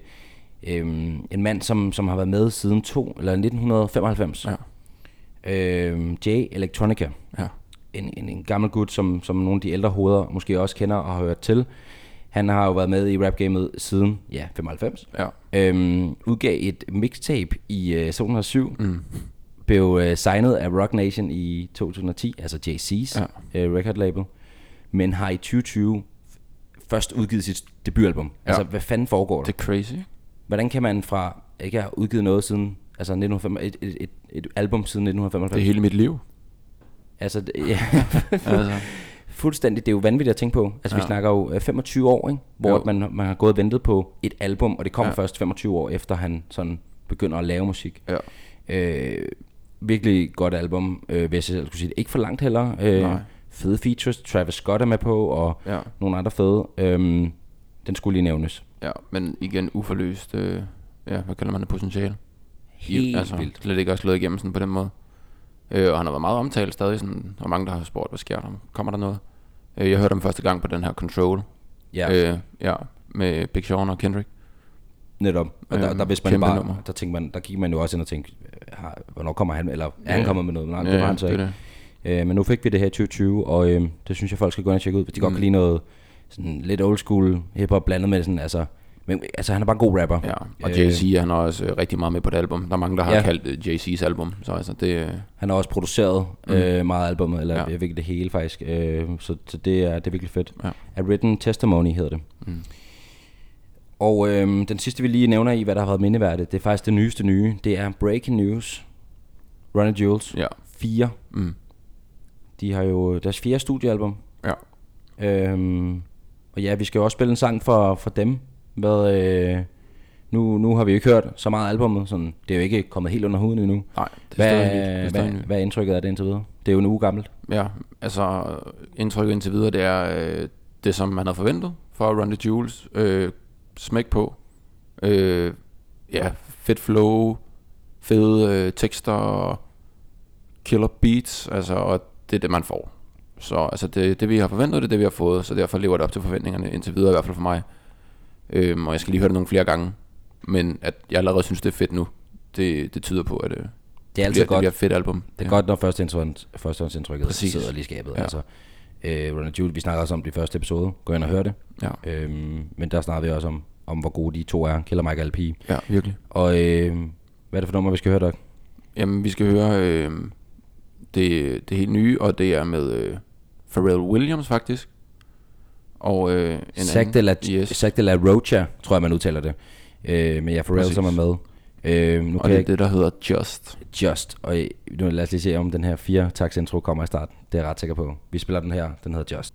øh, en mand, som, som har været med siden to, eller 1995, Ja. øh, Jay Electronica, Ja. En, en, en gammel gut, som, som nogle af de ældre hoveder måske også kender og har hørt til. Han har jo været med i rapgamet siden, ja, 95. Ja. Øhm, udgav et mixtape i øh, 2007. Mm. Blev øh, signet af Rock Nation i 2010, altså JC's Ja. øh, record label. Men har i 2020 først udgivet sit debutalbum. Ja. Altså, hvad fanden foregår der? Det er crazy. Hvordan kan man fra ikke have udgivet noget siden, altså 1995, et, et, et, et album siden 1995? Det er hele mit liv. Altså, ja, altså, fuldstændig, det er jo vanvittigt at tænke på. Altså, ja. vi snakker jo øh, 25 år, ikke? hvor Jo. man, man har gået og ventet på et album, og det kommer ja. Først 25 år efter, han sådan begynder at lave musik. ja. Øh, virkelig godt album, øh, hvis jeg selv skulle sige det. Ikke for langt heller. Øh, Nej. fede features, Travis Scott er med på, og Ja. nogle andre fede. Øhm, den skulle lige nævnes. ja, men igen uforløst, øh, ja, hvad kalder man det, potentiale? Helt altså, vildt. Slet ikke også slået igennem sådan på den måde. Øh, og han har været meget omtalt stadig, sådan, og mange der har spurgt, hvad sker der? Kommer der noget? Øh, jeg hørte ham første gang på den her Control, Ja, øh, ja med Big Sean og Kendrick. netop. Og der, øhm, der, vidste man kæmpe bare, nummer. der, tænkte man, der gik man jo også ind og tænkte, øh, har, hvornår kommer han, eller er han Ja. kommet med noget? Nej, Ja, det var han så ikke. det. Øh, men nu fik vi det her i 2020, og øh, det synes jeg, folk skal gå ind og tjekke ud, hvis de mm. godt kan lide noget sådan lidt old school hiphop blandet med sådan, altså, men, altså han er bare en god rapper. Ja, og Øh, Jay-Z han er også øh, rigtig meget med på det album. Der er mange, der har Ja. kaldt øh, Jay-Z's album. Så altså, det, øh, Han har også produceret mm. øh, meget albumet, eller ja. Virkelig det hele faktisk, øh, så, så det, er, det er virkelig fedt. Ja. A Written Testimony hedder det. Mm. Og øh, den sidste vi lige nævner i, hvad der har været mindeværdigt, det er faktisk det nyeste nye. Det er Breaking News. Ronnie Jules. ja. 4. Mm. De har jo deres fjerde studiealbum. Ja. Øhm, og ja, vi skal jo også spille en sang for, for dem. Hvad, øh, nu, nu har vi jo ikke hørt så meget af albummet. Sådan, det er jo ikke kommet helt under huden endnu. Nej, det er Hvad, stadig nyt. Det er hvad, stadig nyt. hvad er indtrykket af det indtil videre? Det er jo en uge gammelt. Ja, altså indtrykket indtil videre, det er øh, det, som man havde forventet for Run the Jules. Øh, smæk på. Øh, ja, fedt flow, fede øh, tekster, killer beats, altså, og det er det, man får. Så altså, det, det, vi har forventet, det er det, vi har fået, så derfor lever det op til forventningerne indtil videre, i hvert fald for mig. Øhm, og jeg skal lige høre det nogle flere gange, men at jeg allerede synes, det er fedt nu, det, det tyder på, at øh, Det er det, altid bliver, det godt. bliver et fedt album. Det er ja. godt, når førstehånds- førstehåndsindtrykket Præcis. sidder lige i skabet. Ja. Altså, øh, Ronald Jules, vi snakker også om det i første episode. Gå ind og hør det. Ja, Øhm, men der snakker vi også om, om hvor gode de to er. Killer Mike og LP. ja virkelig. Og øh, hvad er det for nummer, vi skal høre, Doc? Jamen, vi skal høre øh, det, det helt nye, og det er med øh, Pharrell Williams faktisk. Og øh, en Zack de la, Yes. Zack de la Rocha, tror jeg, man udtaler det. Øh, men ja, Pharrell, Præcis. som er med. Øh, nu Og kan det jeg er det, der hedder Just. Just, og øh, nu lad os lige se, om den her fire intro kommer i starten. Det er jeg ret sikker på. Vi spiller den her, den hedder Just.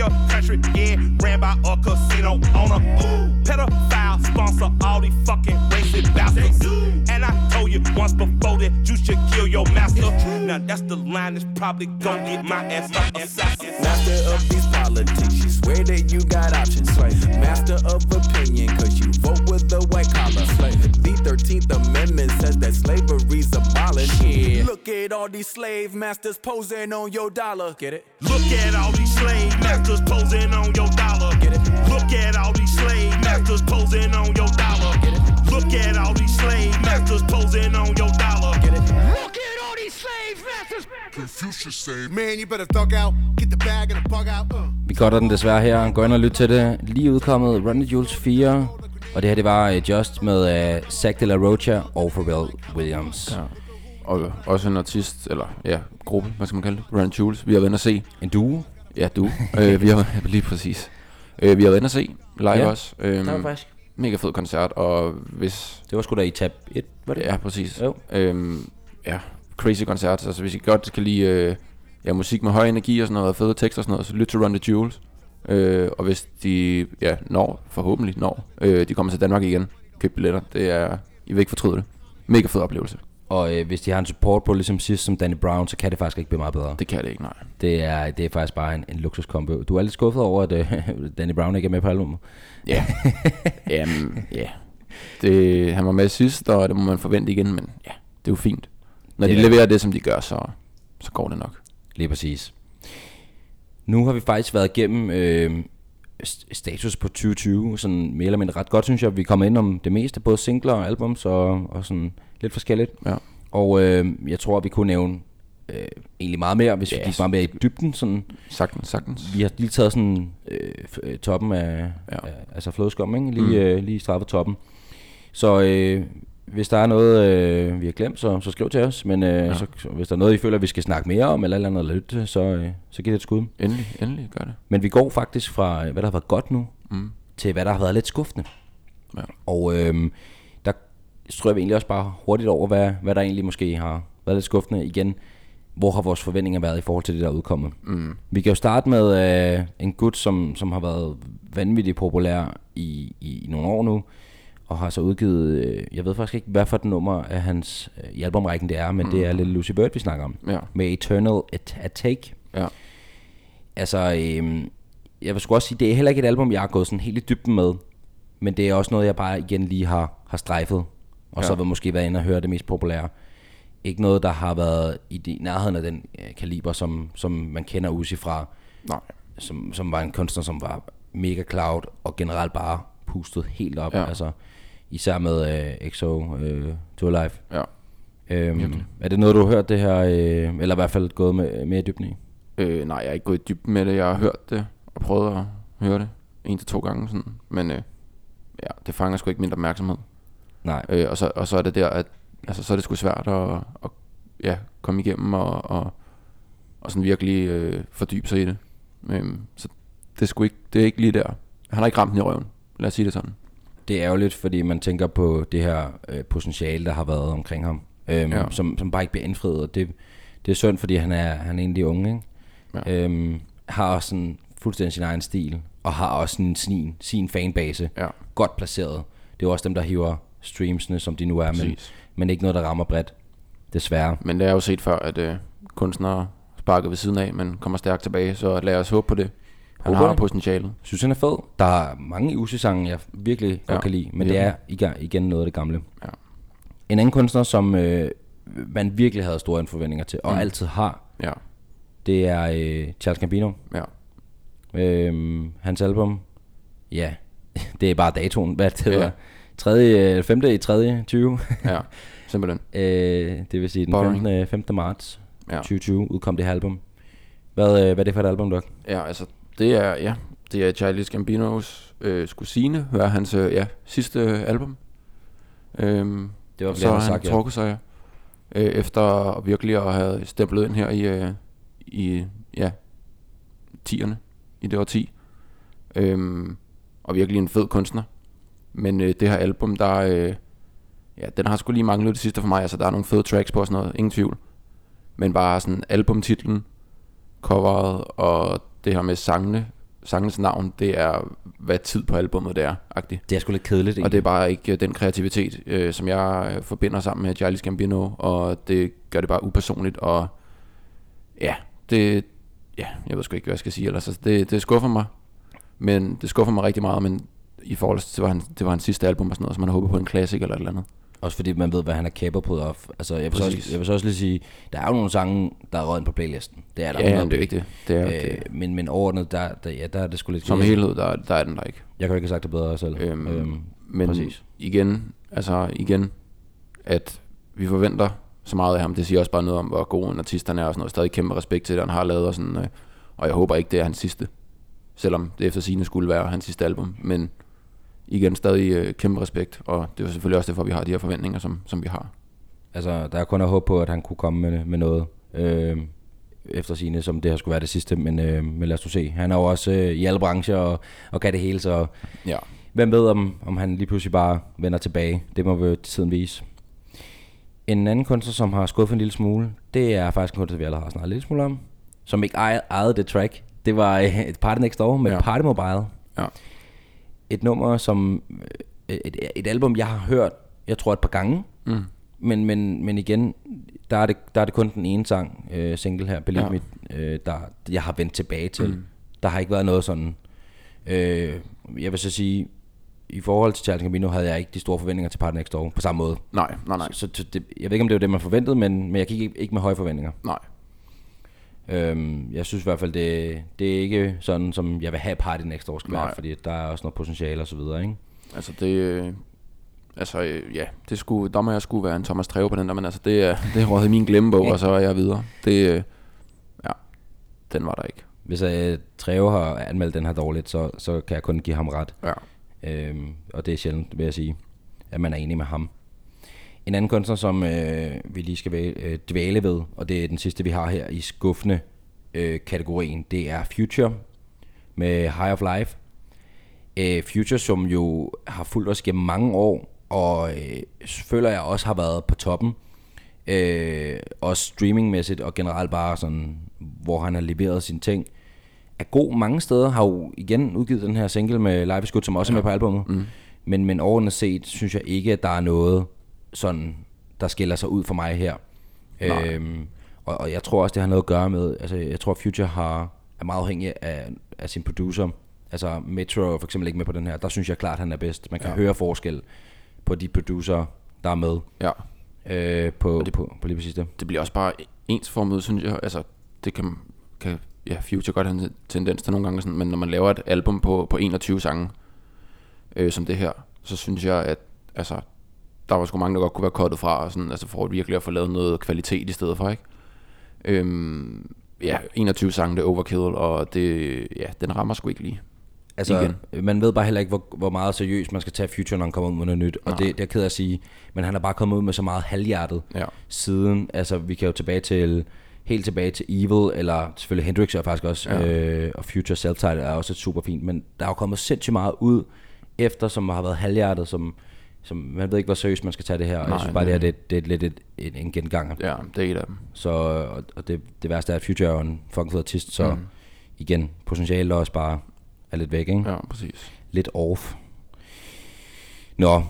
ooh, and your country getting ran by a casino owner, ooh. Pedophile sponsor all these fucking racist bastards. And I told you once before that you should kill your master. Now that's the line that's probably gonna get my ass up assassin. Master of these politics, you swear that you got options. Master of opinion, cause you vote with the white collar. The 13th Amendment says that slavery's abolished. Yeah. Look at all these slave masters posing on your dollar. Get it? Look at all these slave masters posing on your dollar. Get it? Look at all these slave masters posing on your dollar. Get it? Look at all these slave masters posing on your dollar. Get it? Look at all these slave masters. Confucius say, man, you better duck out, get the bag and the bug out. Uh. Vi cutter den desværre her. Gå ind og lyt til det. Lige udkommet Run the Jules 4. Og det her, det var uh, Just med uh, Zach de la Rocha og Pharrell Williams. Ja. Og også en artist, eller ja, gruppe, hvad skal man kalde det? Run Jules. Vi har været inde at se. En duo. Ja, du. øh, vi har lige præcis. Øh, vi har været inde at se live Ja, også. Øhm, det var faktisk. Mega fed koncert, og hvis... Det var sgu da i tab 1, var det? Ja, præcis. Jo. Øhm, ja, crazy koncert. Altså, hvis I godt kan lide øh, ja, musik med høj energi og sådan noget, og fede tekster og sådan noget, så lyt til Run the Jewels. Øh, og hvis de ja, når, forhåbentlig når, øh, de kommer til Danmark igen, køb billetter. Det er, I vil ikke fortryde det. Mega fed oplevelse. Og øh, hvis de har en support på ligesom sidst som Danny Brown, så kan det faktisk ikke blive meget bedre. Det kan det ikke, nej. Det er, det er faktisk bare en, en luksuskombo. Du er lidt skuffet over, at øh, Danny Brown ikke er med på albumet. Ja. Jamen, ja. Det, han var med sidst, og det må man forvente igen, men ja, det er jo fint. Når Det de er- leverer det, som de gør, så, så går det nok. Lige præcis. Nu har vi faktisk været igennem øh, st- status på 2020, sådan mere eller mindre ret godt, synes jeg. Vi kommer ind om det meste, både singler og albums og, og sådan lidt forskelligt. Ja. Og øh, jeg tror, at vi kunne nævne øh, egentlig meget mere, hvis vi Ja, gik meget mere i dybden. Sådan. Sagtens, sagtens. Vi har lige taget sådan øh, øh, toppen af, Ja. af altså flådeskum, ikke? Lige, mm. øh, lige straffet toppen. Så øh, hvis der er noget, øh, vi har glemt, så, så skriv til os. Men øh, ja. så, så, hvis der er noget, I føler, vi skal snakke mere om, eller eller andet, lytte så, øh, så giv det et skud. Endelig, endelig gør det. Men vi går faktisk fra, øh, hvad der har været godt nu, Mm. til hvad der har været lidt skuffende. Ja. Og øh, strøger vi egentlig også bare hurtigt over, hvad, hvad der egentlig måske har været lidt skuffende igen. Hvor har vores forventninger været i forhold til det, der er udkommet? Mm. Vi kan jo starte med øh, en gut, som, som har været vanvittigt populær i, i nogle år nu, og har så udgivet, øh, jeg ved faktisk ikke, hvad for et nummer af hans øh, i albumrækken det er, men mm. det er Little Lucy Bird, vi snakker om. Ja. Med Eternal At- Attack. Ja. Altså, øh, jeg vil sgu også sige, det er heller ikke et album, jeg har gået sådan helt i dybden med, men det er også noget, jeg bare igen lige har, har strejfet, og ja. så Ja. vil måske være inde og høre det mest populære. Ikke noget, der har været i de, nærheden af den øh, kaliber, som, som man kender Uzi fra, Nej. som, som var en kunstner, som var mega cloud, og generelt bare pustet helt op. Ja. Altså, især med øh, XO øh, To Life. Ja. Øhm, Virkelig. er det noget, du har hørt det her, øh, eller i hvert fald gået med, mere i dybden i? Øh, nej, jeg er ikke gået i dybden med det. Jeg har hørt det og prøvet at høre det en til to gange. Sådan. Men øh, ja, det fanger sgu ikke min opmærksomhed. Nej. Øh, og, så, og så er det der, at altså, så er det sgu svært at, at ja, komme igennem og, og, og sådan virkelig øh, fordybe sig i det. Øhm, så det er, sgu ikke, det er ikke lige der. Han har ikke ramt den i røven. Lad os sige det sådan. Det er ærgerligt, fordi man tænker på det her øh, potentiale, der har været omkring ham, øhm, Ja. som, som bare ikke bliver indfriet. Og det, det er synd, fordi han er, han er egentlig unge, ikke? Ja. Øhm, har også sådan fuldstændig sin egen stil, og har også sin, sin, sin fanbase Ja. godt placeret. Det er også dem, der hiver streamsene, som de nu er, men, men ikke noget, der rammer bredt. Desværre. Men det er jo set før, at øh, kunstnere sparker ved siden af, men kommer stærkt tilbage. Så lad os håbe på det. Han Håber har potentialet. synes, han er fed. Der er mange Uzi-sange, jeg virkelig godt Ja, kan lide, men virkelig. det er igen, igen noget af det gamle. Ja. En anden kunstner, som øh, man virkelig havde store forventninger til, og Mm. altid har, Ja. det er øh, Charles Gambino. Ja. Øhm, hans album, ja, det er bare datoen, hvad det hedder. Ja. 3. 5. i 3. 20. Ja, simpelthen. øh, det vil sige den Boring. 15. 15. marts Ja. 2020 udkom det her album. Hvad, øh, hvad er det for et album, Doc? Ja, altså, det er, ja, det er Charles Gambinos øh, Skusine, hvad er hans øh, ja, sidste øh, album. Øhm, Det var så har han sagt, ja. trukket sig, øh, efter virkelig at have stemplet ind her i, øh, i ja, 10'erne, i det år 10. Øhm, og virkelig en fed kunstner. Men øh, det her album, der øh, ja, den har sgu lige manglet det sidste for mig. Altså, der er nogle fede tracks på og sådan noget, ingen tvivl. Men bare sådan albumtitlen, coveret og det her med sangene, sangenes navn, det er, hvad tid på albummet det er, agtigt. Det er sgu lidt kedeligt, Og det er bare ikke øh, den kreativitet, øh, som jeg øh, forbinder sammen med Charlie Gambino, og det gør det bare upersonligt, og ja, det, ja, jeg ved sgu ikke, hvad jeg skal sige ellers. Altså, det, det skuffer mig, men det skuffer mig rigtig meget, men i forhold til, det var, han, det var hans sidste album og sådan noget, så man har håbet på en klassik eller et eller andet. Også fordi man ved, hvad han er capable of. Altså, jeg vil, så også, Præcis. jeg vil så også lige sige, der er jo nogle sange, der er røget på playlisten. Det er der. Ja, 100%. jamen, det er vigtigt. Det er, Øh, det, men, men overordnet, der, der, ja, der er det sgu lidt... som helhed, der, der er den der ikke. Jeg kan jo ikke have sagt det bedre selv. Øhm, Øhm, Men præcis. igen, altså igen, at vi forventer så meget af ham, det siger også bare noget om, hvor god en artist han er, og sådan noget. Stadig kæmpe respekt til det, han har lavet, og, sådan, øh, og jeg håber ikke, det er hans sidste. Selvom det efter sine skulle være hans sidste album, men igen, stadig øh, kæmpe respekt, og det er selvfølgelig også derfor, vi har de her forventninger, som, som vi har. Altså, der er kun at håbe på, at han kunne komme med, med noget øh, efter sine, som det her skulle være det sidste, men, øh, men lad os nu se. Han er jo også øh, i alle brancher og, og kan det hele, så Ja, hvem ved, om, om han lige pludselig bare vender tilbage. Det må vi tiden vise. En anden kunstner, som har skuffet en lille smule, det er faktisk en kunstner, vi allerede har snakket en lille smule om, som ikke ejede, ejede det track. Det var øh, et Party Next Door med ja. Party Mobile. ja, Et nummer, som øh, et, et album, jeg har hørt, jeg tror et par gange, mm. men, men, men igen, der er, det, der er det kun den ene sang, øh, single her, Believe Ja. Me, øh, der jeg har vendt tilbage til. Mm. Der har ikke været noget sådan. Øh, jeg vil så sige, i forhold til Charles Gambino havde jeg ikke de store forventninger til Party Next Door på samme måde. nej, nej, nej, Så, så det, jeg ved ikke, om det var det, man forventede, men, men jeg gik ikke, ikke med høje forventninger. nej. Øhm, jeg synes i hvert fald, det, det er ikke sådan, som jeg vil have Party Next Door skal være, fordi der er også noget potentiale og så videre, ikke? Altså det, øh, altså øh, ja, det skulle, der må jeg skulle være en Thomas Treve på den der, men altså det er, det er i min glemmebog, og så er jeg videre. Det, øh, ja, den var der ikke. Hvis uh, Treve har anmeldt den her dårligt, så, så kan jeg kun give ham ret. Ja. Øhm, og det er sjældent, vil jeg sige, at man er enig med ham. En anden kunstner, som øh, vi lige skal væ- øh, dvæle ved, og det er den sidste, vi har her i skuffende øh, kategorien, det er Future med High of Life. Øh, Future, som jo har fulgt os gennem mange år, og øh, føler jeg også har været på toppen. Øh, også streamingmæssigt og generelt bare sådan, hvor han har leveret sine ting er god mange steder. Har jo igen udgivet den her single med Live is Good, som også er med på albumet. Mm. Men, men overordnet set, synes jeg ikke, at der er noget sådan, der skiller sig ud for mig her. Nej. Øhm, og, og jeg tror også, det har noget at gøre med, altså jeg tror, Future har, er meget afhængig af, af sin producer. Altså Metro for eksempel ikke med på den her. Der synes jeg klart, han er bedst. Man kan ja. høre forskel på de producer, der er med Ja, øh, på, det, på, på lige præcis det. det bliver også bare ensformet, synes jeg. Altså, det kan, kan ja, Future godt have en tendens til nogle gange, sådan, men når man laver et album på, på 21 sange, øh, som det her, så synes jeg, at altså, der var sgu mange, der godt kunne være kottet fra, og sådan, altså for at virkelig at få lavet noget kvalitet i stedet for, ikke? Øhm, ja, 21 sange, det er overkill, og det, ja, den rammer sgu ikke lige. Altså, Igen. man ved bare heller ikke, hvor, hvor meget seriøst man skal tage Future, når han kommer ud med noget nyt. Og Nej. det, det er jeg ked af at sige, men han er bare kommet ud med så meget halvhjertet Ja. siden. Altså, vi kan jo tilbage til, helt tilbage til Evil, eller selvfølgelig Hendrix er faktisk også, Ja. øh, og Future Self-Titled er også super fint, men der er jo kommet sindssygt meget ud efter, som har været halvhjertet, som, som man ved ikke, hvor seriøst man skal tage det her. og Nej, jeg synes bare, det- det, her, det, det er lidt et, en, en genganger. Ja, det er et af dem. Så, og, og det, det værste er, at Future er en fucking fed artist, så mm. igen, potentialet også bare er lidt væk, ikke? Ja, præcis. lidt off. Nå,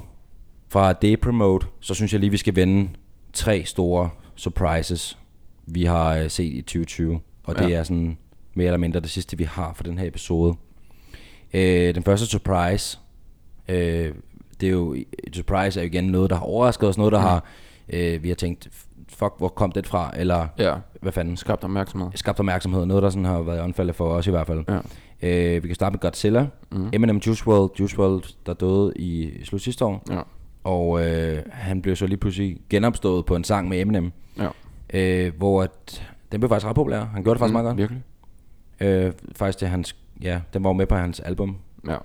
fra Depromote, så synes jeg lige, vi skal vende tre store surprises, vi har øh, set i 2020. Og det Ja. er sådan mere eller mindre det sidste, vi har for den her episode. Øh, den første surprise, øh, det er jo, surprise er jo igen noget, der har overrasket os, noget, der har, øh, vi har tænkt, fuck, hvor kom det fra, eller Ja, hvad fanden, skabt opmærksomhed. skabt opmærksomhed, noget, der sådan har været åndfaldet for os i hvert fald. Ja. Øh, vi kan starte med Godzilla, mm. Eminem Juice WRLD, Juice WRLD, der døde i slut sidste år, Ja, og øh, han blev så lige pludselig genopstået på en sang med Eminem, ja. øh, hvor at, den blev faktisk ret populær. Han gjorde det faktisk mm, meget godt. Virkelig? Øh, faktisk til hans, ja, den var med på hans album. Ja,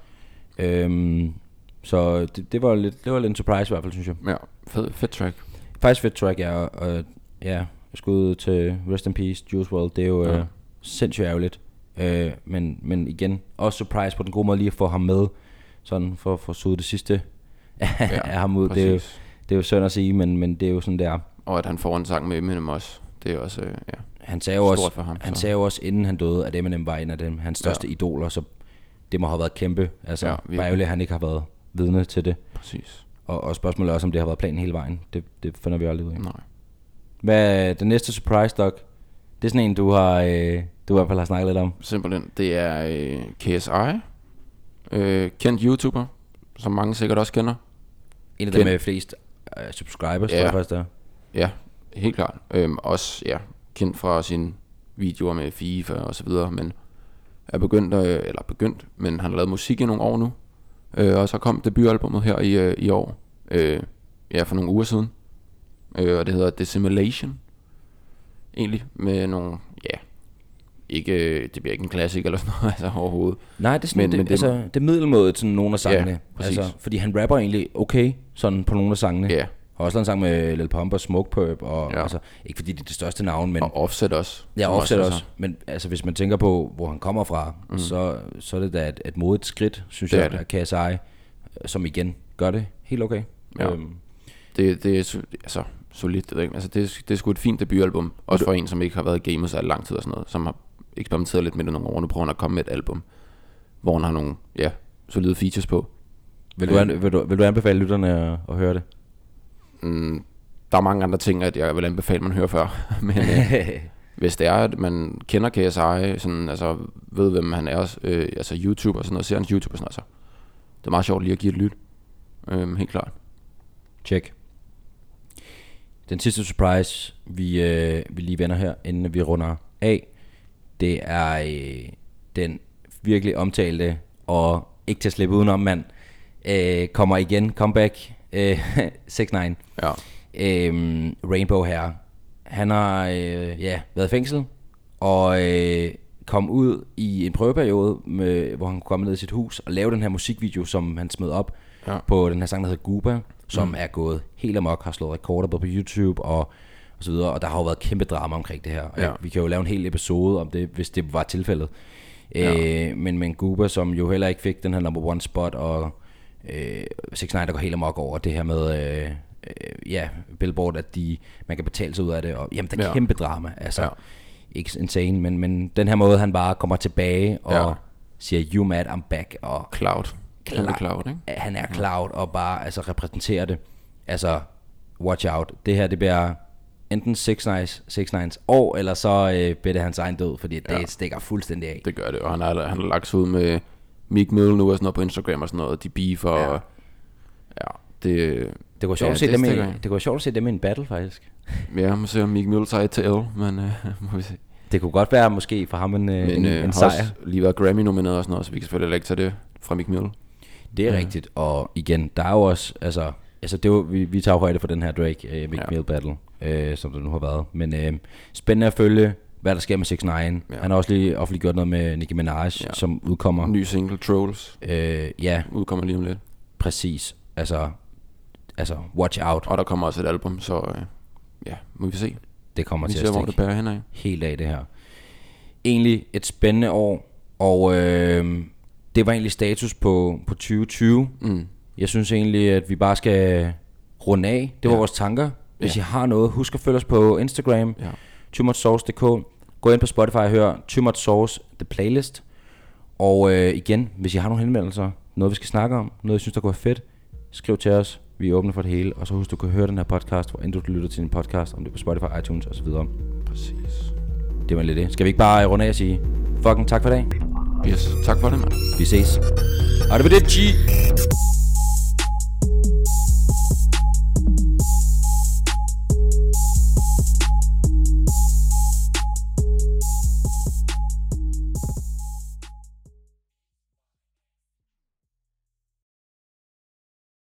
Øhm, så det, det, var lidt, det var lidt en surprise i hvert fald, synes jeg. ja. Fed, fed track. Faktisk fedt track, ja, og, ja, skud til Rest in Peace, Juice WRLD, det er jo Ja. øh, sindssygt ærgerligt. Øh, men, men igen, også surprise på den gode måde lige at få ham med sådan for at få suget det sidste af ja, ham ud. Det er, jo, præcis. det er jo synd at sige, men, men det er jo sådan der. Og at han får en sang med Eminem også. Det er også, øh, ja. Han sagde jo også, for ham, han så. sagde jo også inden han døde, at Eminem var en af dem, hans største ja. idoler, så det må have været kæmpe. Altså, Ja, ærgerligt, at han ikke har været vidne til det. Præcis. Og, og spørgsmålet er også, om det har været planen hele vejen. Det, det finder vi aldrig ud af. Nej. Hvad den næste surprise, Doc? Det er sådan en, du har, øh, du i hvert fald har snakket lidt om. Simpelthen. Det er øh, KSI. Øh, kendt YouTuber, som mange sikkert også kender. En af dem med flest øh, subscribers, Ja. tror jeg faktisk, der. Ja, helt klart. Øhm, også ja, kendt fra sine videoer med FIFA og så videre, men er begyndt, øh, eller begyndt, men han har lavet musik i nogle år nu. Øh, og så kom debutalbummet her i, øh, i år, øh, ja, for nogle uger siden. Øh, og det hedder Dissimulation. Egentlig, med nogle, ja, ikke, øh, det bliver ikke en klassik eller sådan noget, altså overhovedet. Nej, det er sådan, Men- men, det, men det- altså, det er middelmådet sådan nogle af sangene. Ja, præcis. altså, fordi han rapper egentlig okay, sådan på nogle af sangene. Ja. Har også lavet en sang med Lil Pump og Smoke Purp, og Ja. altså, ikke fordi det er det største navn, men... Og Offset også. Ja, Offset også. så- Men altså, hvis man tænker på, hvor han kommer fra, mm. så, så er det da et, et modigt skridt, synes Det jeg, er det. af KSI, øh, som igen gør det helt okay. Ja. Øhm, Det, det er altså, solidt. Det, altså, det, er, det er sgu et fint debutalbum. Også for en, som ikke har været i gamet så lang tid og sådan noget. Som har eksperimenteret lidt med det nogle år. Nu prøver han at komme med et album, hvor han har nogle ja, solide features på. vil, du, an, vil, du, vil du anbefale lytterne at, at høre det? Mm, der er mange andre ting, at jeg vil anbefale, man hører før. Men øh, hvis det er, at man kender KSI, sådan, altså, ved hvem han er, øh, altså YouTube og sådan noget, ser hans YouTube og sådan noget, så det er meget sjovt lige at give et lyt. Øh, helt klart. Check. Den sidste surprise, vi, øh, vi lige vender her, inden vi runder af, det er øh, den virkelig omtalte og ikke til at slippe udenom mand, øh, kommer igen, comeback, øh, 6 9 Ja. øhm, Rainbow her. Han har øh, ja, været i fængsel og øh, kom ud i en prøveperiode, med, hvor han kunne komme ned i sit hus og lave den her musikvideo, som han smed op Ja. ja. på den her sang, der hedder Guba, som mm. er gået helt amok, har slået rekorder både på YouTube og, og så videre, og der har jo været kæmpe drama omkring det her. Og Ja. Vi kan jo lave en hel episode om det, hvis det var tilfældet. Ja. Øh, men, men Guba, som jo heller ikke fik den her number one spot, og øh, 6 9 der går helt amok over det her med, øh, øh, ja, Billboard, at de, man kan betale sig ud af det, og jamen, der er Ja. kæmpe drama, altså, Ja. ikke insane, men, men den her måde, han bare kommer tilbage, og Ja. siger, you mad, I'm back, og Cloud. Cloud. Cloud, ikke? han er cloud, og bare altså, repræsenterer det. Altså, watch out. Det her, det bliver enten 6 Nice, 6 Nines år, eller så øh, bliver det hans egen død, fordi det ja. stikker fuldstændig af. Det gør det, og han har, han har lagt sig ud med Meek Mill nu og sådan noget på Instagram og sådan noget. De beefer, ja. Ja. og ja, det... Det kunne sjovt, Ja, at se det dem i, det kunne sjovt at se dem i en battle, faktisk. Ja, må se om Meek Mill tager et til L, men øh, må vi se. Det kunne godt være måske for ham en, øh, Men en, øh, en sejr. også lige været Grammy-nomineret og sådan noget, så vi kan selvfølgelig ikke tage det fra Meek Mill. Det er ja. rigtigt, og igen, der er jo også, altså, altså det jo, vi, vi tager højde for den her Drake uh, Meek Ja. ja. Mill battle, øh, som det nu har været. Men øh, spændende at følge, hvad der sker med 6 9 ja. Han har også lige offentliggjort noget med Nicki Minaj, Ja. som udkommer. Ny single, Trolls, Øh, ja, udkommer lige om lidt. præcis. Altså, altså, watch out. Og der kommer også et album, så øh, ja, må vi se. Det kommer Vi til ser, at hvor det stikke bærer hen af. helt af det her. Egentlig et spændende år, og øh, det var egentlig status på, på 2020. Mm. Jeg synes egentlig, at vi bare skal runde af. Det var Ja. vores tanker. Hvis Ja. I har noget, husk at følge os på Instagram, Ja. tymotsource.dk. Gå ind på Spotify og hør Tymot Source, The Playlist. Og øh, igen, hvis I har nogle henvendelser, noget vi skal snakke om, noget I synes, der kunne være fedt, skriv til os. Vi er åbne for det hele. Og så husk, du kan høre den her podcast, hvor end du lytter til din podcast, om det er på Spotify, iTunes osv. Præcis. Det var lidt det. Skal vi ikke bare runde af og sige, fucking tak for i dag. Yes, tak for det, mand. Vi ses. Arrivederci.